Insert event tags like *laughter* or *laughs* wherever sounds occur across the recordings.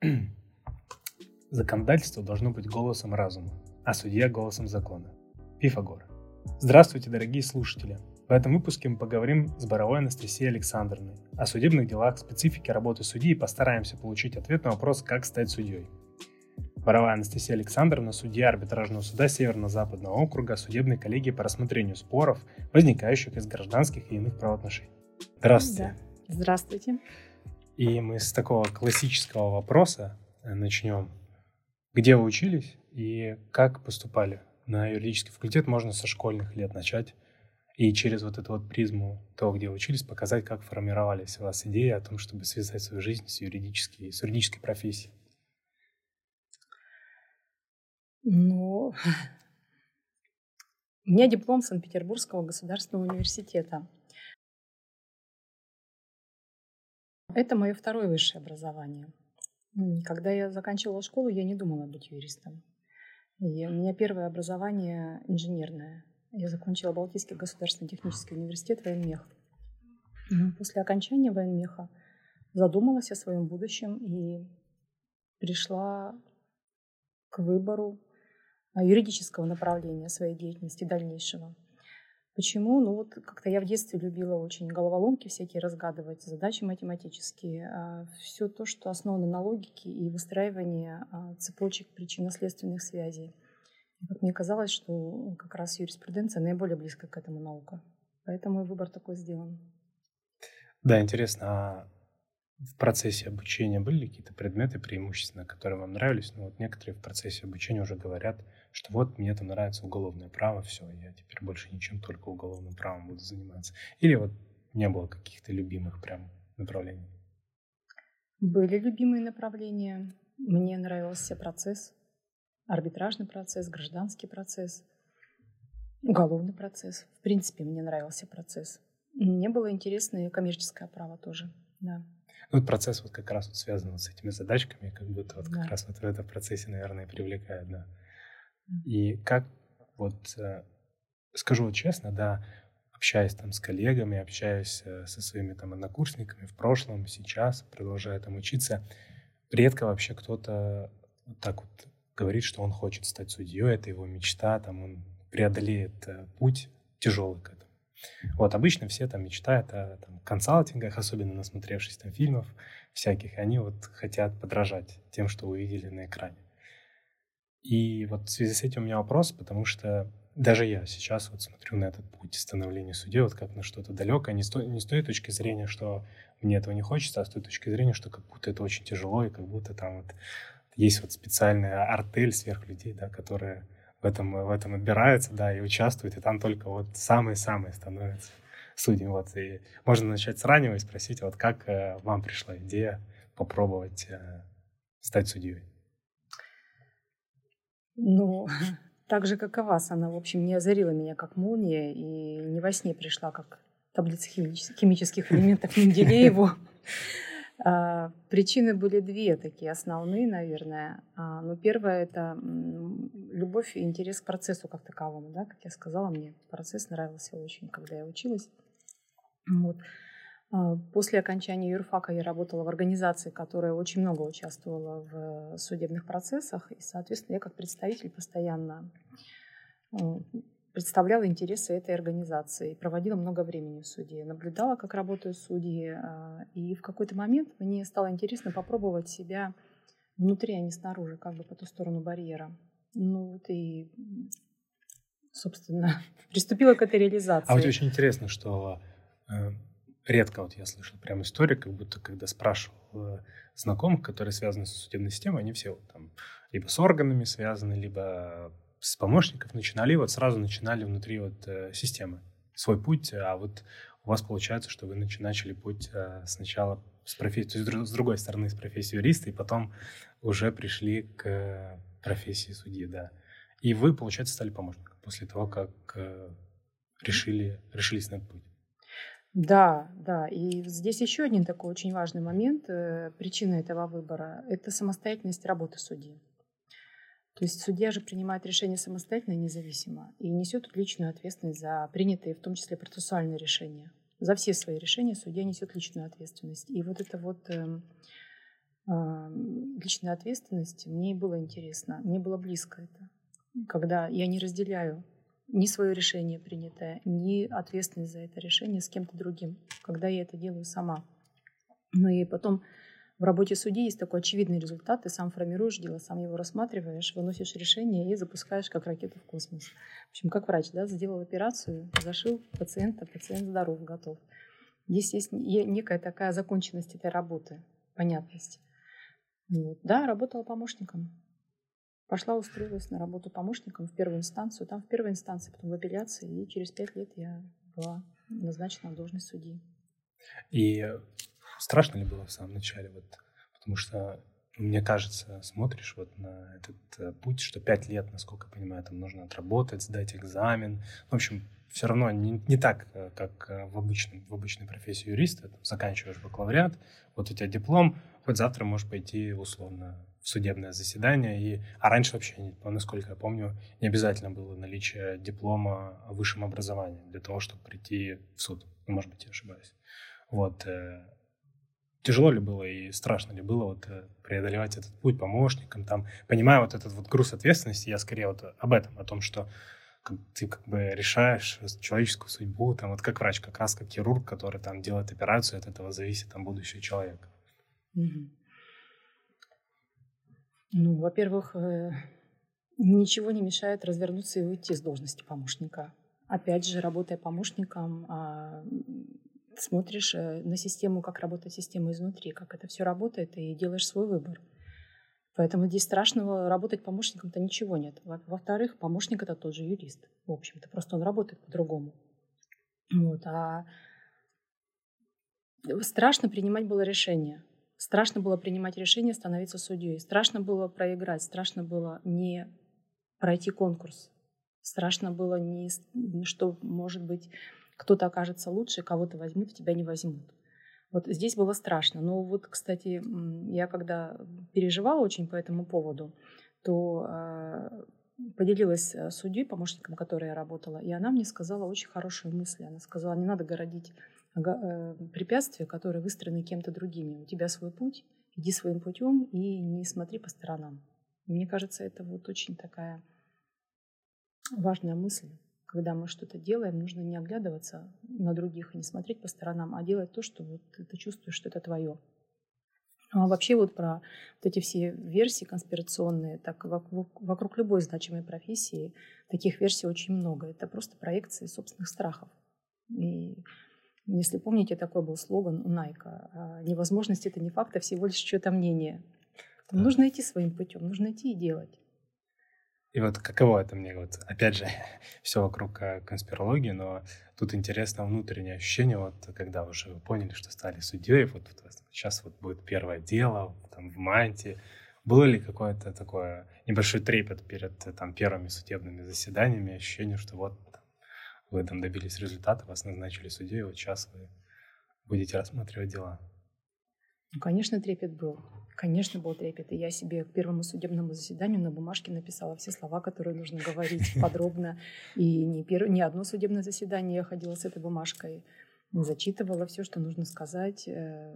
*clears throat* Законодательство должно быть голосом разума, а судья – голосом закона. Пифагор. Здравствуйте, дорогие слушатели! В этом выпуске мы поговорим с Боровой Анастасией Александровной о судебных делах, специфике работы судьи и постараемся получить ответ на вопрос, как стать судьей. Боровая Анастасия Александровна, судья арбитражного суда Северно-Западного округа судебной коллегии по рассмотрению споров, возникающих из гражданских и иных правоотношений. Здравствуйте. Да. Здравствуйте. И мы с такого классического вопроса э, начнем. Где вы учились и как поступали? На юридический факультет можно со школьных лет начать и через вот эту вот призму того, где вы учились, показать, как формировались у вас идеи о том, чтобы связать свою жизнь с юридической, с юридической профессией. Ну, *laughs* у меня диплом Санкт-Петербургского государственного университета. Это мое второе высшее образование. Когда я заканчивала школу, я не думала быть юристом. И у меня первое образование инженерное. Я закончила Балтийский государственный технический университет военмех. После окончания военмеха задумалась о своем будущем и пришла к выбору юридического направления своей деятельности дальнейшего. Почему? Ну вот как-то я в детстве любила очень головоломки всякие разгадывать, задачи математические, а все то, что основано на логике и выстраивании а, цепочек причинно-следственных связей. И мне казалось, что как раз юриспруденция наиболее близко к этому наука. Поэтому и выбор такой сделан. Да, интересно, а в процессе обучения были какие-то предметы преимущественно, которые вам нравились? Ну вот некоторые в процессе обучения уже говорят, что вот мне там нравится уголовное право, все, я теперь больше ничем, только уголовным правом буду заниматься. Или вот не было каких-то любимых прям направлений? Были любимые направления. Мне нравился процесс, арбитражный процесс, гражданский процесс, уголовный процесс. В принципе, мне нравился процесс. Мне было интересно и коммерческое право тоже, да. Ну, процесс вот как раз вот связан с этими задачками, как будто вот да. как раз вот в этом процессе, наверное, привлекает, да. И как вот, э, скажу вот честно, да, общаясь там с коллегами, общаясь э, со своими там однокурсниками в прошлом, сейчас, продолжая там учиться, редко вообще кто-то вот так вот говорит, что он хочет стать судьей, это его мечта, там он преодолеет э, путь тяжелый к этому. Вот обычно все там мечтают о там, консалтингах, особенно насмотревшись там фильмов всяких, они вот хотят подражать тем, что увидели на экране. И вот в связи с этим у меня вопрос, потому что даже я сейчас вот смотрю на этот путь становления судьей вот как на что-то далекое, не с, той, не с той точки зрения, что мне этого не хочется, а с той точки зрения, что как будто это очень тяжело, и как будто там вот есть вот специальная артель сверхлюдей, да, которые в этом, в этом отбираются, да, и участвуют, и там только вот самые-самые становятся судьями. Вот, и можно начать с раннего и спросить, вот как э, вам пришла идея попробовать э, стать судьей? Ну, *laughs* так же, как и вас. Она, в общем, не озарила меня как молния и не во сне пришла, как таблица химических *laughs* элементов Менделееву. А, причины были две такие основные, наверное. А, ну, первое – это любовь и интерес к процессу как таковому. Да? Как я сказала, мне процесс нравился очень, когда я училась. Вот. А, после окончания юрфака я работала в организации, которая очень много участвовала в судебных процессах, и, соответственно, я как представитель постоянно представляла интересы этой организации, проводила много времени в суде, наблюдала, как работают судьи, а, и в какой-то момент мне стало интересно попробовать себя внутри, а не снаружи, как бы по ту сторону барьера. Ну вот и, собственно, *laughs* приступила к этой реализации. А вот очень интересно, что э, редко вот я слышал прям историю, как будто когда спрашивал знакомых, которые связаны с судебной системой, они все вот там либо с органами связаны, либо с помощников начинали, вот сразу начинали внутри вот э, системы свой путь, а вот у вас получается, что вы начали путь э, сначала с профессии, с другой стороны, с профессии юриста, и потом уже пришли к профессии судьи, да. И вы, получается, стали помощником после того, как решили, решились на этот путь. Да, да. И здесь еще один такой очень важный момент, э, причина этого выбора – это самостоятельность работы судьи. То есть судья же принимает решение самостоятельно и независимо и несет личную ответственность за принятые, в том числе процессуальные решения. За все свои решения судья несет личную ответственность. И вот это вот э, а, личной ответственности, мне было интересно, мне было близко это. Когда я не разделяю ни свое решение принятое, ни ответственность за это решение с кем-то другим, когда я это делаю сама. Ну и потом в работе судьи есть такой очевидный результат. Ты сам формируешь дело, сам его рассматриваешь, выносишь решение и запускаешь как ракету в космос. В общем, как врач, да, сделал операцию, зашил пациента, пациент здоров, готов. Здесь есть некая такая законченность этой работы, понятность. Вот. Да, работала помощником. Пошла, устроилась на работу помощником в первую инстанцию. Там в первой инстанции, потом в апелляции. И через пять лет я была назначена на должность судьи. И страшно ли было в самом начале? Вот, потому что, мне кажется, смотришь вот на этот э, путь, что пять лет, насколько я понимаю, там нужно отработать, сдать экзамен. В общем, все равно не, не так, э, как э, в, обычном, в обычной профессии юриста. Там, заканчиваешь бакалавриат, вот у тебя диплом, хоть завтра можешь пойти условно в судебное заседание. И, а раньше вообще, насколько я помню, не обязательно было наличие диплома о высшем образовании для того, чтобы прийти в суд. Ну, может быть, я ошибаюсь. Вот. Э, тяжело ли было и страшно ли было вот преодолевать этот путь помощником, там, понимая вот этот вот груз ответственности, я скорее вот об этом, о том, что ты как бы решаешь человеческую судьбу, там вот как врач, как раз как хирург, который там делает операцию, от этого зависит там будущее человека. Угу. Ну, во-первых, э, ничего не мешает развернуться и уйти с должности помощника. Опять же, работая помощником, а, смотришь э, на систему, как работает система изнутри, как это все работает, и делаешь свой выбор. Поэтому здесь страшного работать помощником-то ничего нет. Во-вторых, помощник это тот же юрист, в общем-то, просто он работает по-другому. Вот, а страшно принимать было решение. Страшно было принимать решение становиться судьей. Страшно было проиграть, страшно было не пройти конкурс. Страшно было не, что, может быть, кто-то окажется лучше, кого-то возьмут, тебя не возьмут. Вот здесь было страшно. Но вот, кстати, я когда переживала очень по этому поводу, то э, поделилась с судьей, помощником, которой я работала, и она мне сказала очень хорошую мысль. Она сказала, не надо городить э, препятствия, которые выстроены кем-то другими. У тебя свой путь, иди своим путем и не смотри по сторонам. Мне кажется, это вот очень такая важная мысль когда мы что-то делаем, нужно не оглядываться на других и не смотреть по сторонам, а делать то, что вот ты чувствуешь, что это твое. А вообще вот про вот эти все версии конспирационные, так вокруг, вокруг любой значимой профессии таких версий очень много. Это просто проекции собственных страхов. И если помните, такой был слоган у Найка. «А невозможность – это не факт, а всего лишь чье-то мнение. Нужно идти своим путем, нужно идти и делать. И вот каково это мне, вот опять же, *laughs* все вокруг э, конспирологии, но тут интересно внутреннее ощущение, вот когда уже вы поняли, что стали судьей, вот, вот сейчас вот будет первое дело, там в Манте, было ли какое-то такое небольшой трепет перед там первыми судебными заседаниями, ощущение, что вот вы там добились результата, вас назначили судьей, вот сейчас вы будете рассматривать дела? Ну, конечно, трепет был. Конечно, был трепет. И я себе к первому судебному заседанию на бумажке написала все слова, которые нужно говорить *laughs* подробно. И не, пер... не одно судебное заседание я ходила с этой бумажкой, зачитывала все, что нужно сказать. Э,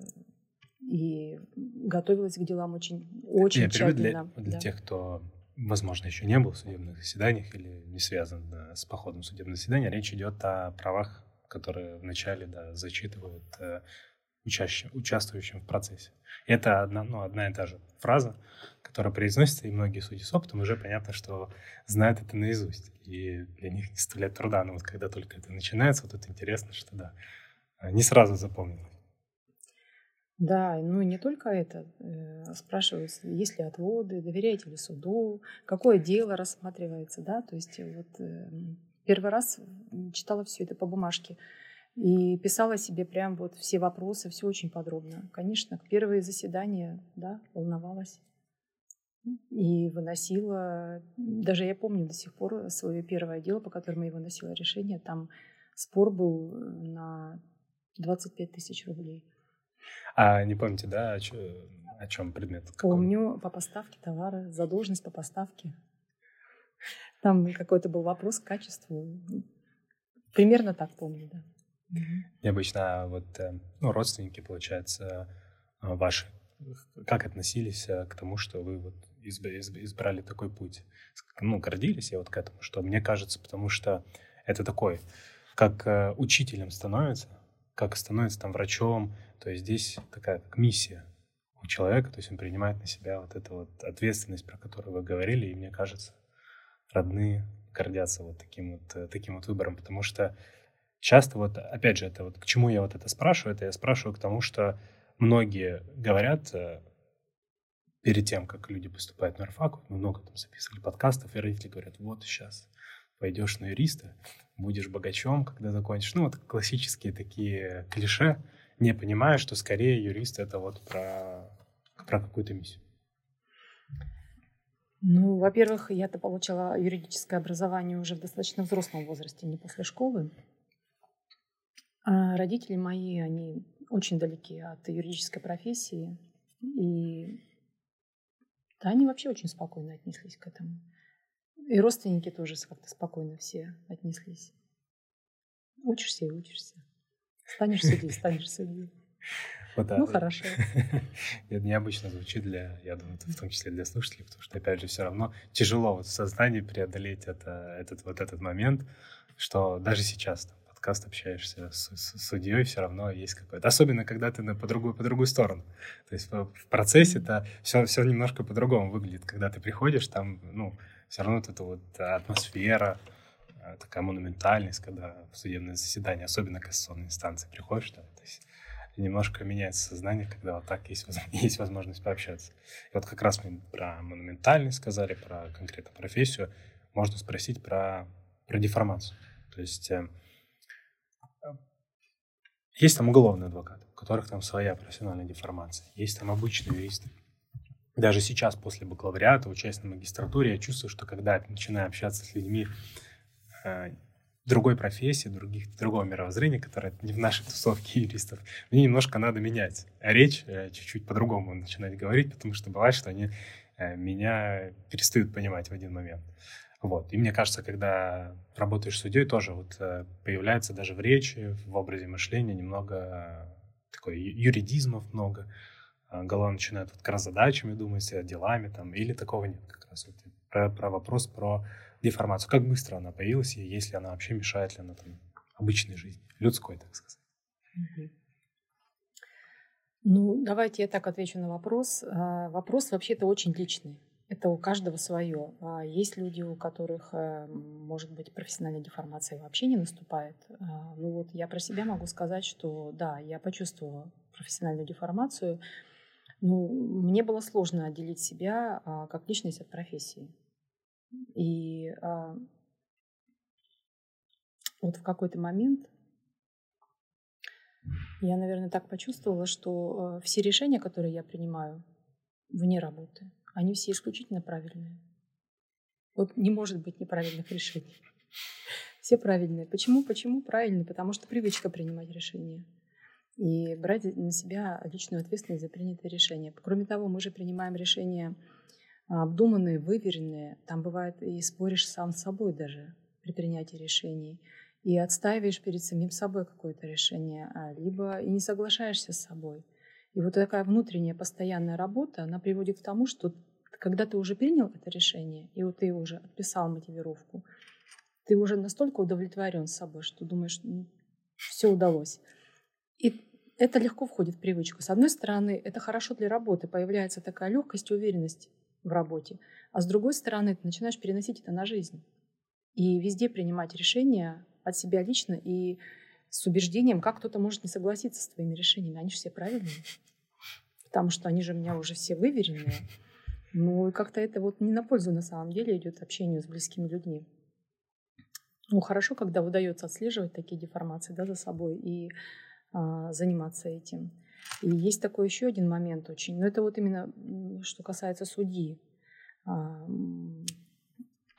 и готовилась к делам очень, очень я тщательно. Для, для да. тех, кто, возможно, еще не был в судебных заседаниях или не связан да, с походом в судебное заседание, речь идет о правах, которые вначале да, зачитывают э, учащим, участвующим в процессе. Это одна, ну, одна и та же фраза, которая произносится, и многие судьи с опытом уже понятно, что знают это наизусть, и для них не составляет труда. Но вот когда только это начинается, вот это интересно, что да, не сразу запомнилось. Да, ну не только это. Э, спрашивают, есть ли отводы, доверяете ли суду, какое дело рассматривается, да, то есть вот эм, первый раз читала все это по бумажке. И писала себе прям вот все вопросы, все очень подробно. Конечно, к первые заседания, да, волновалась. И выносила, даже я помню до сих пор свое первое дело, по которому я выносила решение, там спор был на 25 тысяч рублей. А не помните, да, о, чё, о чем предмет? Помню по поставке товара, задолженность по поставке. Там какой-то был вопрос к качеству. Примерно так помню, да. Необычно вот э, ну, родственники, получается, э, ваши как относились э, к тому, что вы вот избрали такой путь? Ну, гордились я вот к этому, что мне кажется, потому что это такой, как э, учителем становится, как становится там врачом, то есть здесь такая как миссия у человека, то есть он принимает на себя вот эту вот ответственность, про которую вы говорили, и мне кажется, родные гордятся вот таким вот, э, таким вот выбором, потому что часто вот, опять же, это вот к чему я вот это спрашиваю, это я спрашиваю к тому, что многие говорят э, перед тем, как люди поступают на РФАК, мы много там записывали подкастов, и родители говорят, вот сейчас пойдешь на юриста, будешь богачом, когда закончишь. Ну, вот классические такие клише, не понимая, что скорее юрист это вот про, про какую-то миссию. Ну, во-первых, я-то получила юридическое образование уже в достаточно взрослом возрасте, не после школы. А родители мои, они очень далеки от юридической профессии. И да, они вообще очень спокойно отнеслись к этому. И родственники тоже как-то спокойно все отнеслись. Учишься и учишься. Станешь судьей, станешь судьей. Вот, да. Ну, хорошо. *laughs* Это необычно звучит для, я думаю, в том числе для слушателей, потому что, опять же, все равно тяжело вот в сознании преодолеть это, этот, вот этот момент, что даже сейчас там, подкаст общаешься с, с судьей, все равно есть какой-то. Особенно, когда ты на, по, другую, по другую сторону. То есть в, процессе это все, все немножко по-другому выглядит. Когда ты приходишь, там, ну, все равно вот эта вот атмосфера, э, такая монументальность, когда в судебное заседание, особенно кассационной инстанции приходишь, да, то есть немножко меняется сознание, когда вот так есть, *laughs* есть возможность пообщаться. И вот как раз мы про монументальность сказали, про конкретно профессию, можно спросить про, про деформацию. То есть э, есть там уголовные адвокаты, у которых там своя профессиональная деформация, есть там обычные юристы. Даже сейчас, после бакалавриата, участия на магистратуре, я чувствую, что когда начинаю общаться с людьми э, другой профессии, других, другого мировоззрения, которое не в нашей тусовке юристов, мне немножко надо менять речь, э, чуть-чуть по-другому начинать говорить, потому что бывает, что они э, меня перестают понимать в один момент. Вот. И мне кажется, когда работаешь судьей, тоже вот э, появляется даже в речи, в образе мышления немного такой юридизмов много. Голова начинает вот как раз задачами думать, делами там, или такого нет как раз. Вот про, про вопрос про деформацию. Как быстро она появилась, и если она вообще мешает ли она там обычной жизни, людской, так сказать. Ну, давайте я так отвечу на вопрос. А, вопрос вообще-то очень личный. Это у каждого свое. А, есть люди, у которых, э, может быть, профессиональная деформация вообще не наступает. А, ну вот я про себя могу сказать, что да, я почувствовала профессиональную деформацию. Ну, мне было сложно отделить себя как личность от профессии. И а, вот в какой-то момент я, наверное, так почувствовала, что а, все решения, которые я принимаю вне работы, они все исключительно правильные. Вот не может быть неправильных решений. Все правильные. Почему? Почему правильные? Потому что привычка принимать решения и брать на себя личную ответственность за принятые решения. Кроме того, мы же принимаем решения обдуманные, выверенные. Там бывает и споришь сам с собой даже при принятии решений. И отстаиваешь перед самим собой какое-то решение, а, либо и не соглашаешься с собой. И вот такая внутренняя постоянная работа, она приводит к тому, что когда ты уже принял это решение, и вот ты уже отписал мотивировку, ты уже настолько удовлетворен собой, что думаешь, ну, все удалось. И это легко входит в привычку. С одной стороны, это хорошо для работы, появляется такая легкость и уверенность в работе. А с другой стороны, ты начинаешь переносить это на жизнь. И везде принимать решения от себя лично и с убеждением, как кто-то может не согласиться с твоими решениями. Они же все правильные. Потому что они же у меня уже все выверенные. Ну и как-то это вот не на пользу на самом деле идет общению с близкими людьми. Ну, хорошо, когда удается отслеживать такие деформации да, за собой и а, заниматься этим. И есть такой еще один момент очень, но это вот именно что касается судьи. А,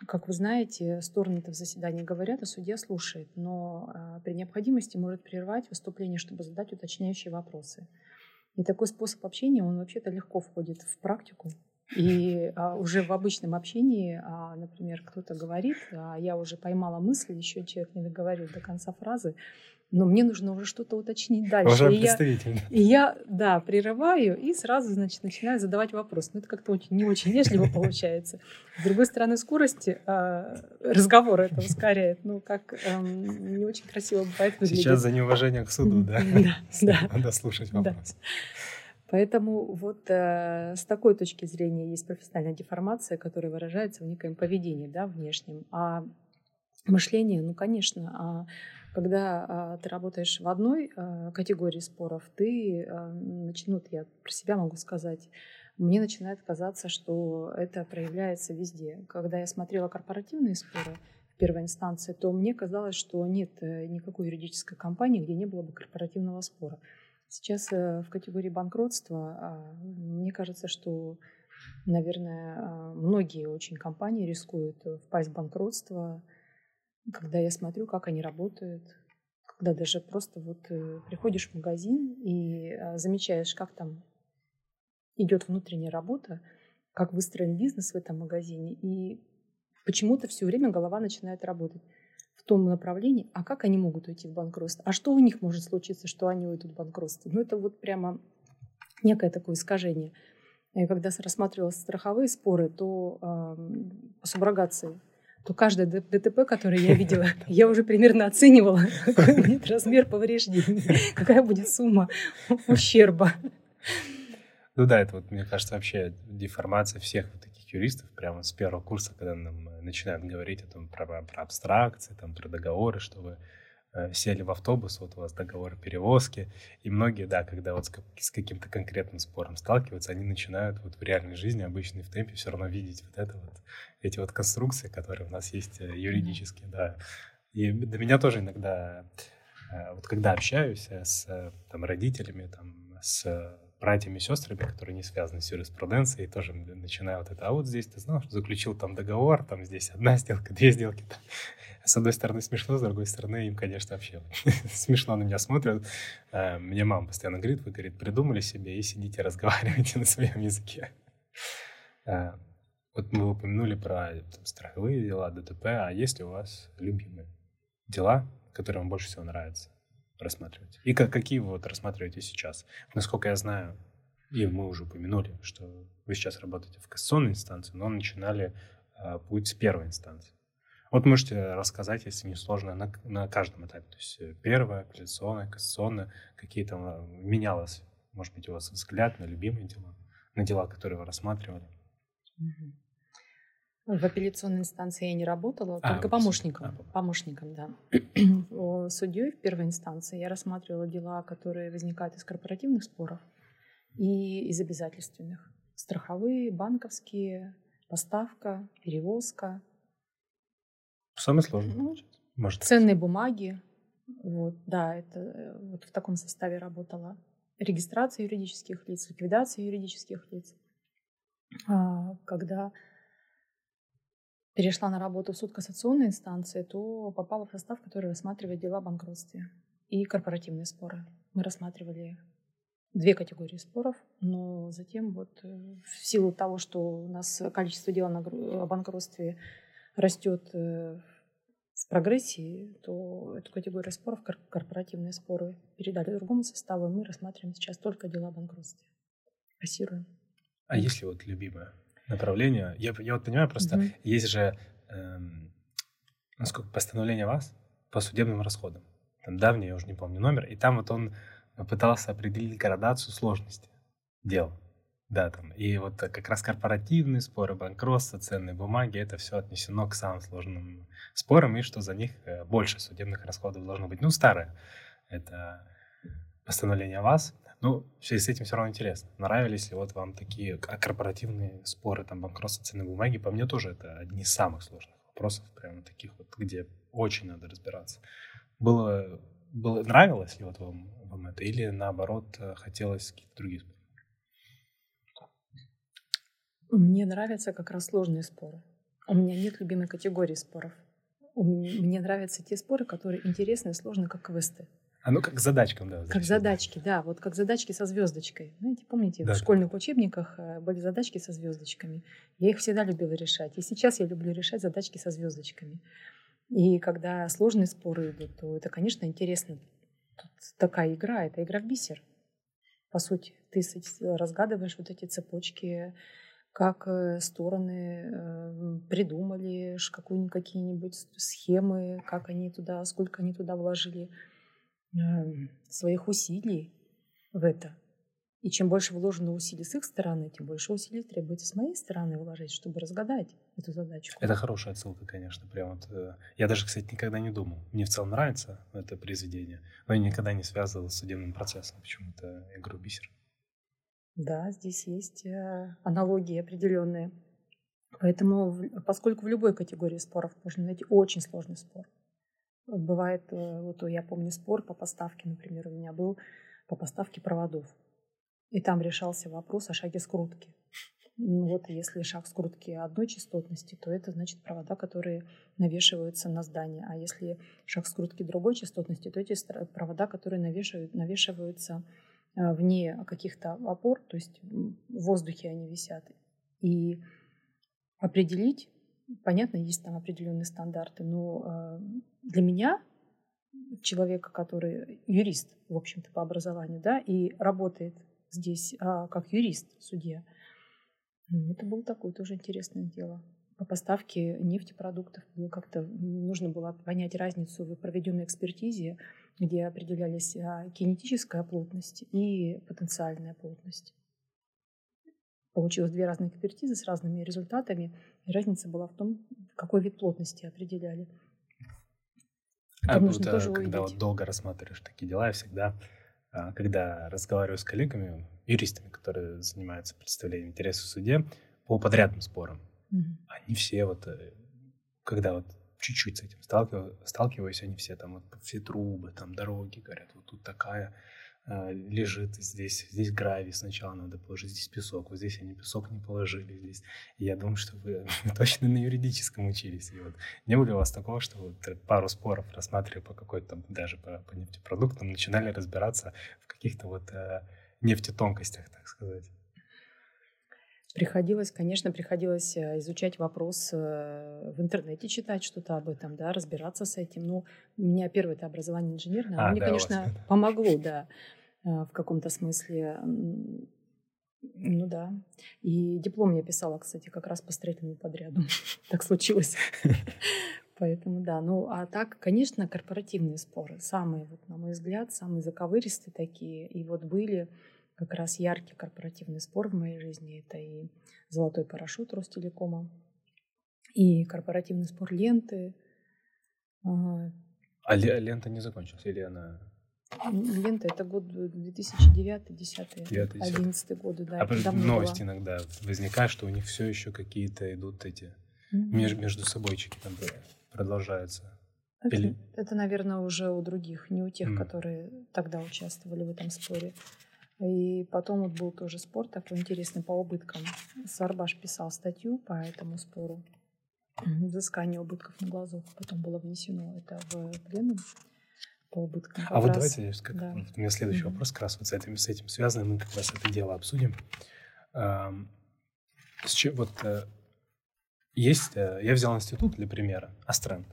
как вы знаете, стороны-то в заседании говорят, а судья слушает, но а, при необходимости может прервать выступление, чтобы задать уточняющие вопросы. И такой способ общения, он вообще-то легко входит в практику. И а, уже в обычном общении, а, например, кто-то говорит, а я уже поймала мысль, еще человек не договорил до конца фразы, но мне нужно уже что-то уточнить дальше. Уже представитель. И я, да, прерываю и сразу, значит, начинаю задавать вопрос. Ну, это как-то очень, не очень вежливо *laughs* получается. С другой стороны, скорости э, разговора это *laughs* ускоряет. Ну, как э, не очень красиво бывает выглядит. Сейчас за неуважение к суду, да? *laughs* Да, Надо слушать вопрос. Поэтому вот э, с такой точки зрения есть профессиональная деформация, которая выражается в некоем поведении, да, внешнем. А мышление, ну, конечно, а когда а, ты работаешь в одной а, категории споров, ты а, начнут, я про себя могу сказать, мне начинает казаться, что это проявляется везде. Когда я смотрела корпоративные споры в первой инстанции, то мне казалось, что нет э, никакой юридической компании, где не было бы корпоративного спора. Сейчас э, в категории банкротства мне кажется, что, наверное, многие очень компании рискуют впасть в банкротство, когда я смотрю, как они работают, когда даже просто вот э, приходишь в магазин и э, замечаешь, как там идет внутренняя работа, как выстроен бизнес в этом магазине, и почему-то все время голова начинает работать в том направлении, а как они могут уйти в банкротство, а что у них может случиться, что они уйдут в банкротство. Ну, это вот прямо некое такое искажение. И когда рассматривала страховые споры, то э, суброгации то каждое ДТП, которое я видела, *laughs* я уже примерно оценивала, какой будет размер повреждений, *laughs* какая будет сумма ущерба. Ну да, это вот, мне кажется, вообще деформация всех вот таких юристов прямо с первого курса, когда нам э, начинают говорить о том, про, про абстракции, там, про договоры, что вы сели в автобус, вот у вас договор перевозки, и многие, да, когда вот с, каким-то конкретным спором сталкиваются, они начинают вот в реальной жизни, обычно в темпе, все равно видеть вот это вот, эти вот конструкции, которые у нас есть э, юридические, да. И до меня тоже иногда, э, вот когда общаюсь с там, родителями, там, с братьями и сестрами, которые не связаны с юриспруденцией, тоже начинаю вот это, а вот здесь ты знал, что заключил там договор, там здесь одна *laughs* сделка, две сделки, там, с одной стороны смешно, с другой стороны им, конечно, вообще *laughs* смешно на меня смотрят. Э, мне мама постоянно говорит, вы, говорит, придумали себе и сидите, *laughs* разговаривайте на своем языке. Э, вот мы упомянули про там, страховые дела, ДТП, а есть ли у вас любимые дела, которые вам больше всего нравятся рассматривать? И как, какие вы вот рассматриваете сейчас? Насколько я знаю, и мы уже упомянули, что вы сейчас работаете в кассационной инстанции, но начинали э, путь с первой инстанции. Вот можете рассказать, если не сложно, на, на каждом этапе. То есть э, первое, апелляционное, кассационное, какие там э, менялось, может быть, у вас взгляд на любимые дела, на дела, которые вы рассматривали? В апелляционной инстанции я не работала, а, только помощником. А, помощником, да. *clears throat* Судьей в первой инстанции я рассматривала дела, которые возникают из корпоративных споров и из обязательственных. Страховые, банковские, поставка, перевозка – Самое сложное. Ну, Может. Ценные бумаги. Вот, да, это э, вот в таком составе работала. Регистрация юридических лиц, ликвидация юридических лиц. А, когда перешла на работу в суд кассационной инстанции, то попала в состав, который рассматривает дела о банкротстве и корпоративные споры. Мы рассматривали две категории споров, но затем вот э, в силу того, что у нас количество дел о банкротстве растет э, в прогрессии, то эту категорию споров, корпоративные споры, передали другому составу, и мы рассматриваем сейчас только дела о банкротстве. Кассируем. А если вот любимое направление? Я, я вот понимаю, просто угу. есть же, эм, насколько постановление вас по судебным расходам. Там давний, я уже не помню номер, и там вот он пытался определить градацию сложности дел. Да, там. И вот как раз корпоративные споры, банкротство, ценные бумаги, это все отнесено к самым сложным спорам, и что за них э, больше судебных расходов должно быть. Ну, старое. Это постановление вас. Ну, в связи с этим все равно интересно. Нравились ли вот вам такие корпоративные споры, там, банкротство, ценные бумаги? По мне тоже это одни из самых сложных вопросов, прямо таких вот, где очень надо разбираться. Было, было нравилось ли вот вам, вам это, или наоборот э, хотелось какие-то другие споры? Мне нравятся как раз сложные споры. У меня нет любимой категории споров. Мне нравятся те споры, которые интересны и сложны, как квесты. А ну как задачкам, да. Как задачки, да. Вот как задачки со звездочкой. Знаете, помните, да, в школьных да. учебниках э, были задачки со звездочками. Я их всегда любила решать. И сейчас я люблю решать задачки со звездочками. И когда сложные споры идут, то это, конечно, интересно. Тут такая игра, это игра в бисер. По сути, ты разгадываешь вот эти цепочки, как э, стороны э, придумали какие-нибудь схемы, как они туда, сколько они туда вложили своих усилий в это. И чем больше вложено усилий с их стороны, тем больше усилий требуется с моей стороны вложить, чтобы разгадать эту задачу. Это хорошая отсылка, конечно. Прям вот, э, я даже, кстати, никогда не думал. Мне в целом нравится это произведение, но я никогда не связывал с судебным процессом почему-то игру бисер. Да, здесь есть э, аналогии определенные. Поэтому, поскольку в любой категории споров можно найти очень сложный спор. Бывает, э, вот я помню спор по поставке, например, у меня был по поставке проводов. И там решался вопрос о шаге скрутки. Ну вот если шаг скрутки одной частотности, то это значит провода, которые навешиваются на здание. А если шаг скрутки другой частотности, то эти провода, которые навешивают, навешиваются а, вне каких-то опор, то есть в воздухе они висят. И определить, понятно, есть там определенные стандарты, но а, для меня, человека, который юрист, в общем-то, по образованию, да, и работает здесь а, как юрист, судья. Ну, это было такое тоже интересное дело. По поставке нефтепродуктов было как-то нужно было понять разницу в проведенной экспертизе, где определялись а, кинетическая плотность и потенциальная плотность. Получилось две разные экспертизы с разными результатами, и разница была в том, какой вид плотности определяли. А вот, тоже когда вот долго рассматриваешь такие дела, я всегда а, когда разговариваю с коллегами, юристами, которые занимаются представлением интересов в суде по подрядным спорам, mm-hmm. они все вот, э, когда вот чуть-чуть с этим сталкиваюсь, сталкиваюсь, они все там вот все трубы, там дороги, говорят, вот тут такая э, лежит здесь, здесь гравий сначала надо положить, здесь песок, вот здесь они песок не положили, здесь. И я думаю, что вы *laughs* точно на юридическом учились. И вот не было у вас такого, что вот пару споров рассматривая по какой-то там, даже по, по нефтепродуктам, начинали разбираться в каких-то вот э, нефтетонкостях, так сказать? Приходилось, конечно, приходилось э, изучать вопрос э, в интернете, читать что-то об этом, да, разбираться с этим. Ну, у меня первое это образование инженерное, а, мне, да, конечно, помогло, да, э, в каком-то смысле. Ну да. И диплом я писала, кстати, как раз по строительному подряду. *laughs* Так случилось. *laughs* Поэтому да. Ну, а так, конечно, корпоративные споры. Самые, вот, на мой взгляд, самые заковыристые такие. И вот были как раз яркий корпоративный спор в моей жизни. Это и золотой парашют Ростелекома, и корпоративный спор ленты. А, а лента не закончилась или она... Лента это год 2009, 10, 11 годы, да. А новости была. иногда возникают, что у них все еще какие-то идут эти mm-hmm. между, между собойчики там продолжаются. Это, Или... это, наверное, уже у других, не у тех, mm. которые тогда участвовали в этом споре. И потом вот был тоже спор такой интересный по убыткам. Сарбаш писал статью по этому спору. Взыскание убытков на глазок. Потом было внесено это в пленум по убыткам. а вот давайте, как, да. у меня следующий mm-hmm. вопрос как раз вот с этим, с этим связанный. Мы как раз это дело обсудим. С чем, вот э, есть, э, я взял институт для примера, Астренд,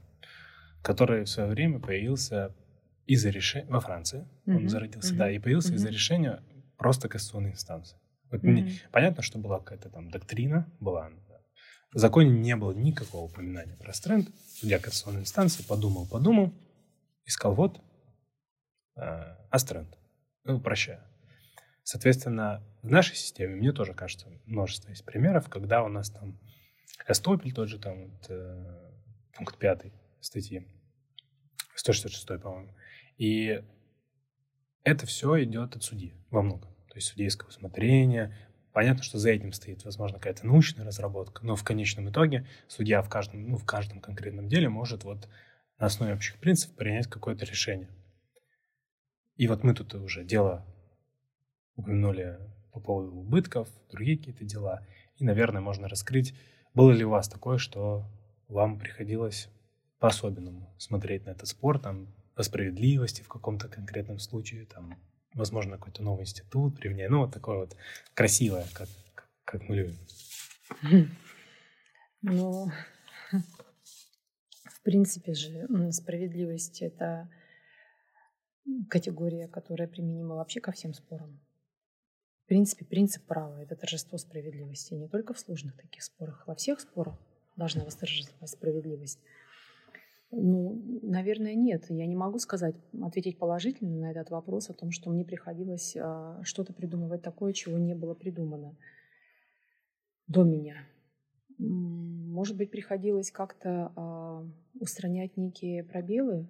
который в свое время появился из-за решения во Франции, mm-hmm. он зародился, mm-hmm. да, и появился mm-hmm. из-за решения просто кассационной инстанции. Вот mm-hmm. мне, понятно, что была какая-то там доктрина, была. Да. В законе не было никакого упоминания про стренд. Судья кассационной инстанции подумал, подумал, искал вот э, астренд. Ну, прощаю. Соответственно, в нашей системе, мне тоже кажется, множество есть примеров, когда у нас там Эстопель тот же, там вот, э, пункт пятый статьи, 166, по-моему. И это все идет от судьи во многом то есть судейского усмотрения. Понятно, что за этим стоит, возможно, какая-то научная разработка, но в конечном итоге судья в каждом, ну, в каждом конкретном деле может вот на основе общих принципов принять какое-то решение. И вот мы тут уже дело упомянули по поводу убытков, другие какие-то дела. И, наверное, можно раскрыть, было ли у вас такое, что вам приходилось по-особенному смотреть на этот спор, там, по справедливости в каком-то конкретном случае, там, возможно, какой-то новый институт применяя. Ну, вот такое вот красивое, как, как мы любим. *laughs* Ну, *laughs* в принципе же, справедливость – это категория, которая применима вообще ко всем спорам. В принципе, принцип права – это торжество справедливости. Не только в сложных таких спорах, во всех спорах должна восторжествовать справедливость. Ну, наверное, нет. Я не могу сказать, ответить положительно на этот вопрос о том, что мне приходилось а, что-то придумывать такое, чего не было придумано до меня. Может быть, приходилось как-то а, устранять некие пробелы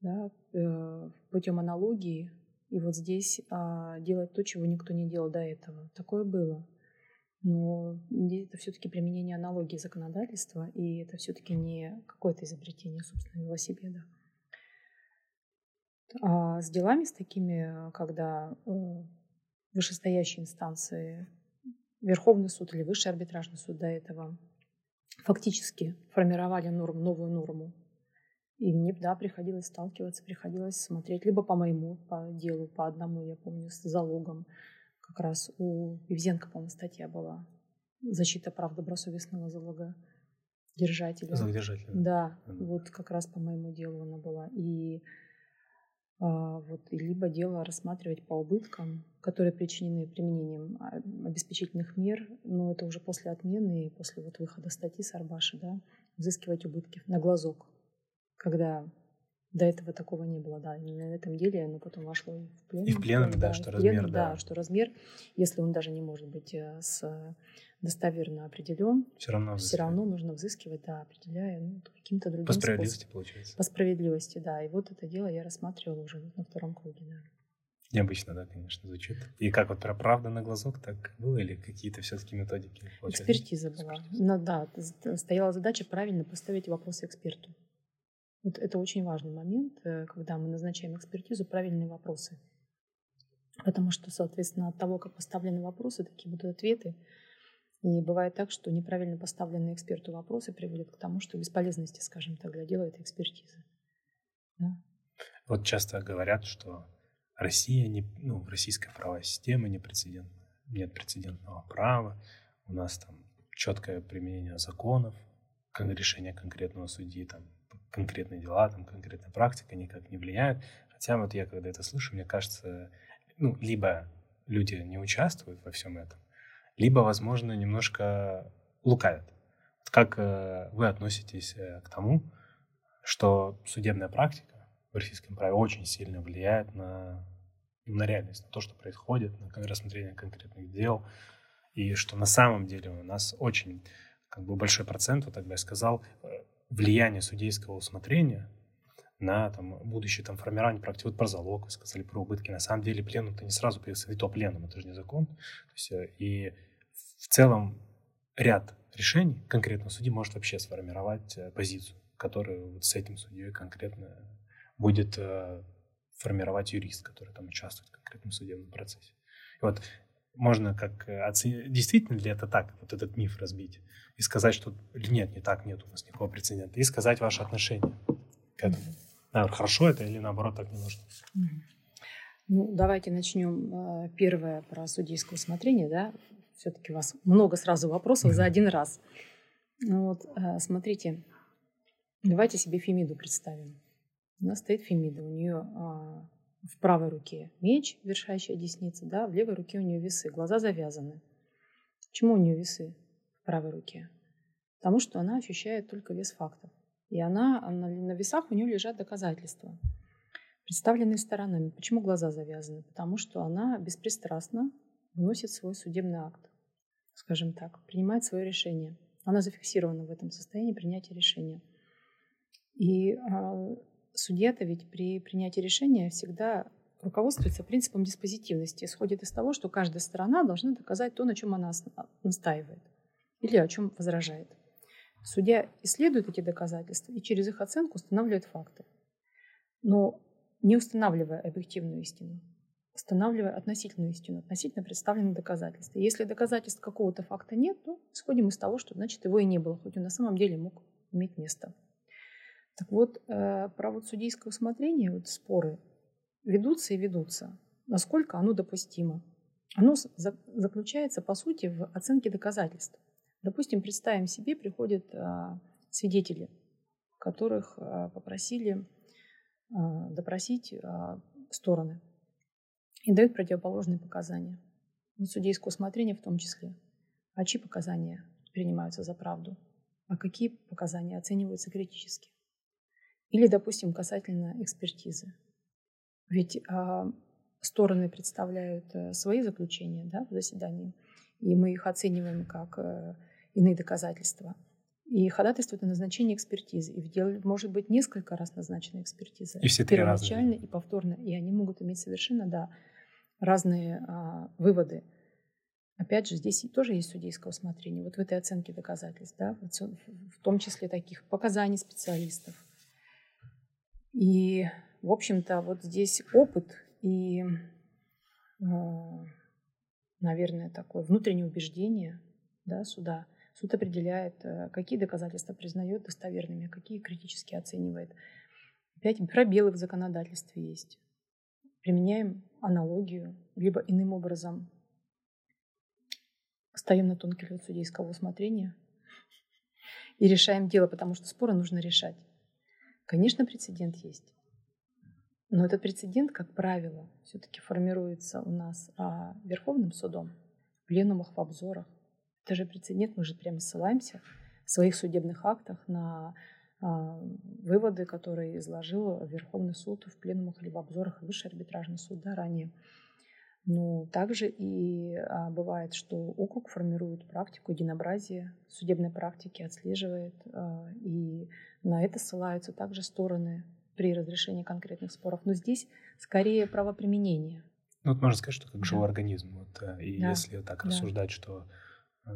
да, э, путем аналогии, и вот здесь а, делать то, чего никто не делал до этого. Такое было. Но это все-таки применение аналогии законодательства, и это все-таки не какое-то изобретение, собственно, велосипеда. А с делами с такими, когда э, вышестоящие инстанции, Верховный суд или Высший арбитражный суд до этого фактически формировали норм, новую норму. И мне, да, приходилось сталкиваться, приходилось смотреть либо по моему по делу, по одному, я помню, с залогом, как раз у Евзенко, по-моему, статья была «Защита прав добросовестного залога держателя». Залогодержателя. Да, mm-hmm. вот как раз по моему делу она была. И а, вот, либо дело рассматривать по убыткам, которые причинены применением а, обеспечительных мер, но это уже после отмены и после вот выхода статьи Сарбаши, да, взыскивать убытки на глазок, когда до этого такого не было, да. И на этом деле оно потом вошло и в пленум. И в пленуме, да, да, что размер, пленум, да. да. что размер, если он даже не может быть э, с достоверно определен, все равно, все равно нужно взыскивать, да, определяя ну, каким-то другим По справедливости, способом. получается. По справедливости, да. И вот это дело я рассматривала уже на втором круге, да. Необычно, да, конечно, звучит. И как вот про правда на глазок так было или какие-то все-таки методики? Получались? Экспертиза была. Экспертиза. Ну, да, стояла задача правильно поставить вопросы эксперту. Вот это очень важный момент, э, когда мы назначаем экспертизу, правильные вопросы. Потому что, соответственно, от того, как поставлены вопросы, такие будут ответы. И бывает так, что неправильно поставленные эксперту вопросы приводят к тому, что бесполезности, скажем так, для дела этой экспертизы. Да? Вот часто говорят, что Россия, не, ну, российская правовая система не прецедент, нет прецедентного права, у нас там четкое применение законов, решение конкретного судьи, там конкретные дела, там, конкретная практика никак не влияет. Хотя вот я, когда это слышу, мне кажется, ну, либо люди не участвуют во всем этом, либо, возможно, немножко лукавят. Как э, вы относитесь э, к тому, что судебная практика в российском праве очень сильно влияет на, на реальность, на то, что происходит, на рассмотрение конкретных дел, и что на самом деле у нас очень как бы большой процент, вот тогда я сказал, э, влияние судейского усмотрения на там, будущее там, формирование практики. Вот про залог вы сказали, про убытки. На самом деле пленум-то не сразу появился, и то пленум, это же не закон. То есть, э, и в целом ряд решений конкретно судьи может вообще сформировать э, позицию, которую вот с этим судьей конкретно будет э, формировать юрист, который там участвует в конкретном судебном процессе. И вот можно как оценить, действительно ли это так, вот этот миф разбить, и сказать, что нет, не так, нет у нас никакого прецедента, и сказать ваше отношение к этому. Наверное, хорошо это или наоборот так не нужно? Ну, давайте начнем. Э, первое про судейское усмотрение, да. Все-таки у вас много сразу вопросов за один раз. Ну вот, э, смотрите, давайте себе Фемиду представим. У нас стоит Фемида, у нее а, в правой руке меч, вершащая десница, да, в левой руке у нее весы, глаза завязаны. Почему у нее весы? правой руке. Потому что она ощущает только вес фактов. И она, она на весах у нее лежат доказательства, представленные сторонами. Почему глаза завязаны? Потому что она беспристрастно вносит свой судебный акт, скажем так, принимает свое решение. Она зафиксирована в этом состоянии принятия решения. И а, судья-то ведь при принятии решения всегда руководствуется принципом диспозитивности, исходит из того, что каждая сторона должна доказать то, на чем она настаивает или о чем возражает. Судья исследует эти доказательства и через их оценку устанавливает факты. Но не устанавливая объективную истину, устанавливая относительную истину, относительно представленных доказательств. Если доказательств какого-то факта нет, то исходим из того, что значит его и не было, хоть он на самом деле мог иметь место. Так вот, э, про вот судейское усмотрение, вот споры ведутся и ведутся. Насколько оно допустимо? Оно заключается, по сути, в оценке доказательств. Допустим, представим себе, приходят а, свидетели, которых а, попросили допросить стороны и дают противоположные показания. На судейское усмотрение в том числе. А чьи показания принимаются за правду, а какие показания оцениваются критически. Или, допустим, касательно экспертизы. Ведь а, стороны представляют а, свои заключения да, в заседании, и мы их оцениваем как а, иные доказательства. И ходатайствуют на назначение экспертизы. И в деле может быть несколько раз назначена экспертиза. И все три Первоначально и повторно. И они могут иметь совершенно да, разные а, выводы. Опять же, здесь тоже есть судейское усмотрение. Вот в этой оценке доказательств, да, в том числе таких показаний специалистов. И, в общем-то, вот здесь опыт и, а, наверное, такое внутреннее убеждение да, суда. Суд определяет, э, какие доказательства признает достоверными, а какие критически оценивает. Опять пробелы в законодательстве есть. Применяем аналогию, либо иным образом встаем на тонкий лед судейского усмотрения и решаем дело, потому что споры нужно решать. Конечно, прецедент есть. Но этот прецедент, как правило, все-таки формируется у нас а, Верховным судом, в пленумах, в обзорах. Это же прецедент, мы же прямо ссылаемся в своих судебных актах на а, выводы, которые изложил Верховный суд в пленумах или в обзорах Высший арбитражный суд да, ранее. Но также и а, бывает, что округ формирует практику единообразия судебной практики, отслеживает, а, и на это ссылаются также стороны при разрешении конкретных споров. Но здесь скорее правоприменение. Ну, вот можно сказать, что как да. живой организм. Вот, э, и да. если так да. рассуждать, что э,